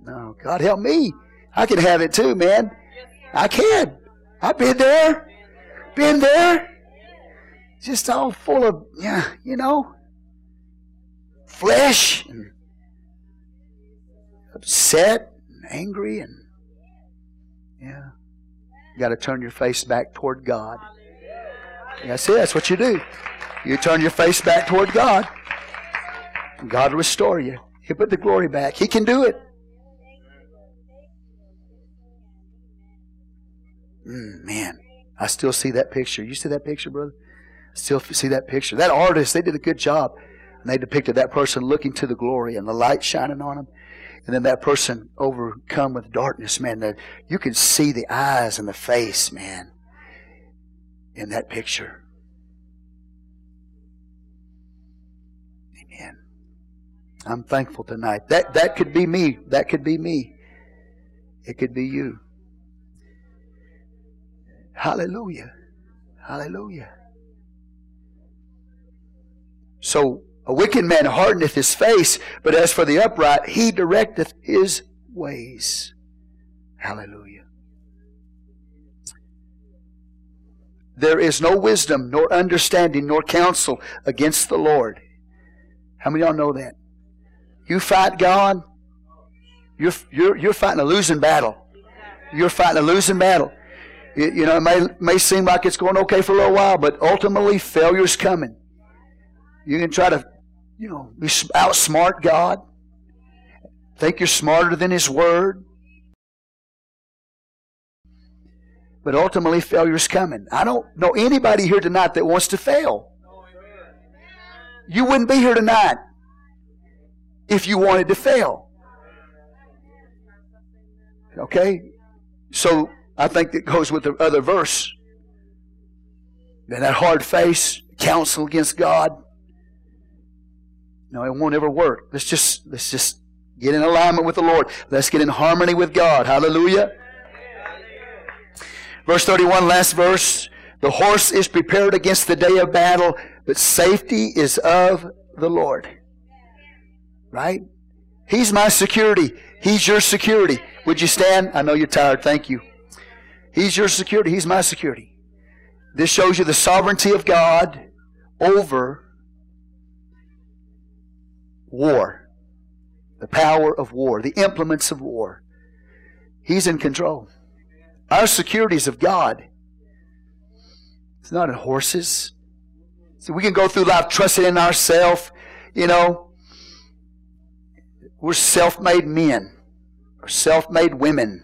No, God help me. I can have it too, man. I can. I've been there. Been there. Just all full of, yeah, you know, flesh and upset and angry and, yeah. You got to turn your face back toward God. That's it. That's what you do. You turn your face back toward God. God will restore you. He'll put the glory back. He can do it. Mm, man, I still see that picture. You see that picture, brother? Still see that picture. That artist, they did a good job. And they depicted that person looking to the glory and the light shining on him. And then that person overcome with darkness, man. You can see the eyes and the face, man, in that picture. I'm thankful tonight. That that could be me. That could be me. It could be you. Hallelujah. Hallelujah. So a wicked man hardeneth his face, but as for the upright, he directeth his ways. Hallelujah. There is no wisdom, nor understanding, nor counsel against the Lord. How many of y'all know that? You fight God, you're, you're, you're fighting a losing battle. You're fighting a losing battle. It, you know, it may, may seem like it's going okay for a little while, but ultimately failure's coming. You can try to, you know, outsmart God. Think you're smarter than His Word. But ultimately, failure's coming. I don't know anybody here tonight that wants to fail. You wouldn't be here tonight if you wanted to fail. Okay? So I think that goes with the other verse. And that hard face, counsel against God. No, it won't ever work. Let's just let's just get in alignment with the Lord. Let's get in harmony with God. Hallelujah. Verse 31, last verse. The horse is prepared against the day of battle, but safety is of the Lord. Right? He's my security. He's your security. Would you stand? I know you're tired. Thank you. He's your security. He's my security. This shows you the sovereignty of God over war, the power of war, the implements of war. He's in control. Our security is of God. It's not in horses. So we can go through life trusting in ourselves. You know, we're self made men or self made women.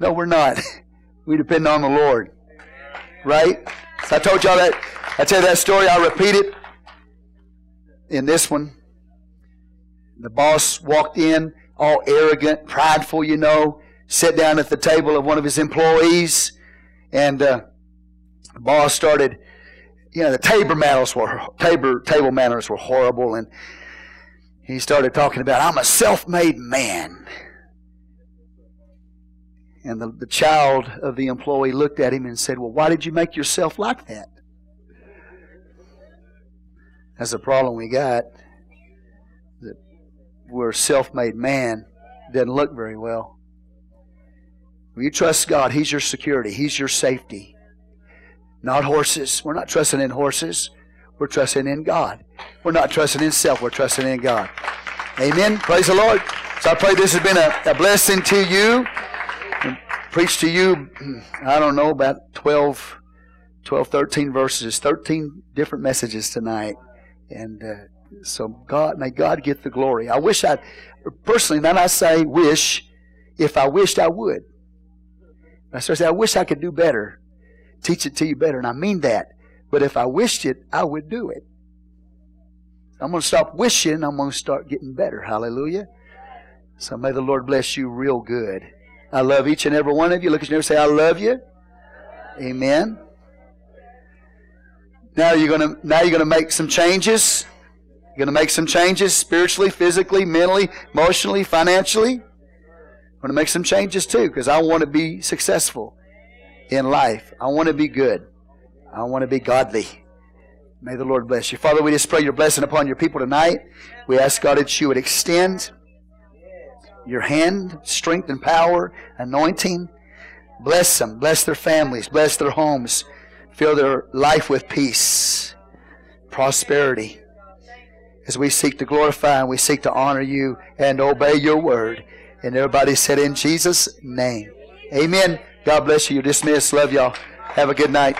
No, we're not. *laughs* We depend on the Lord. Right? So I told y'all that. I tell you that story. I'll repeat it in this one. The boss walked in, all arrogant, prideful, you know, sat down at the table of one of his employees, and uh, the boss started. You know, the table manners were table table manners were horrible, and he started talking about, "I'm a self-made man." And the, the child of the employee looked at him and said, Well, why did you make yourself like that? That's the problem we got. That we're self made man. Doesn't look very well. When you trust God, He's your security, He's your safety. Not horses. We're not trusting in horses. We're trusting in God. We're not trusting in self. We're trusting in God. Amen. Praise the Lord. So I pray this has been a, a blessing to you preached to you, I don't know, about 12, 12, 13 verses, 13 different messages tonight. And uh, so, God, may God get the glory. I wish I, personally, then I say wish, if I wished I would. I saying, I wish I could do better, teach it to you better, and I mean that. But if I wished it, I would do it. I'm going to stop wishing. I'm going to start getting better. Hallelujah. So may the Lord bless you real good. I love each and every one of you. Look at your neighbor say, I love you. Amen. Now you're going to now you're going to make some changes. You're going to make some changes spiritually, physically, mentally, emotionally, financially. I'm going to make some changes too because I want to be successful in life. I want to be good. I want to be godly. May the Lord bless you. Father, we just pray your blessing upon your people tonight. We ask God that you would extend your hand, strength and power, anointing. Bless them. Bless their families. Bless their homes. Fill their life with peace, prosperity. As we seek to glorify and we seek to honor you and obey your word. And everybody said in Jesus' name. Amen. God bless you. You're dismissed. Love y'all. Have a good night.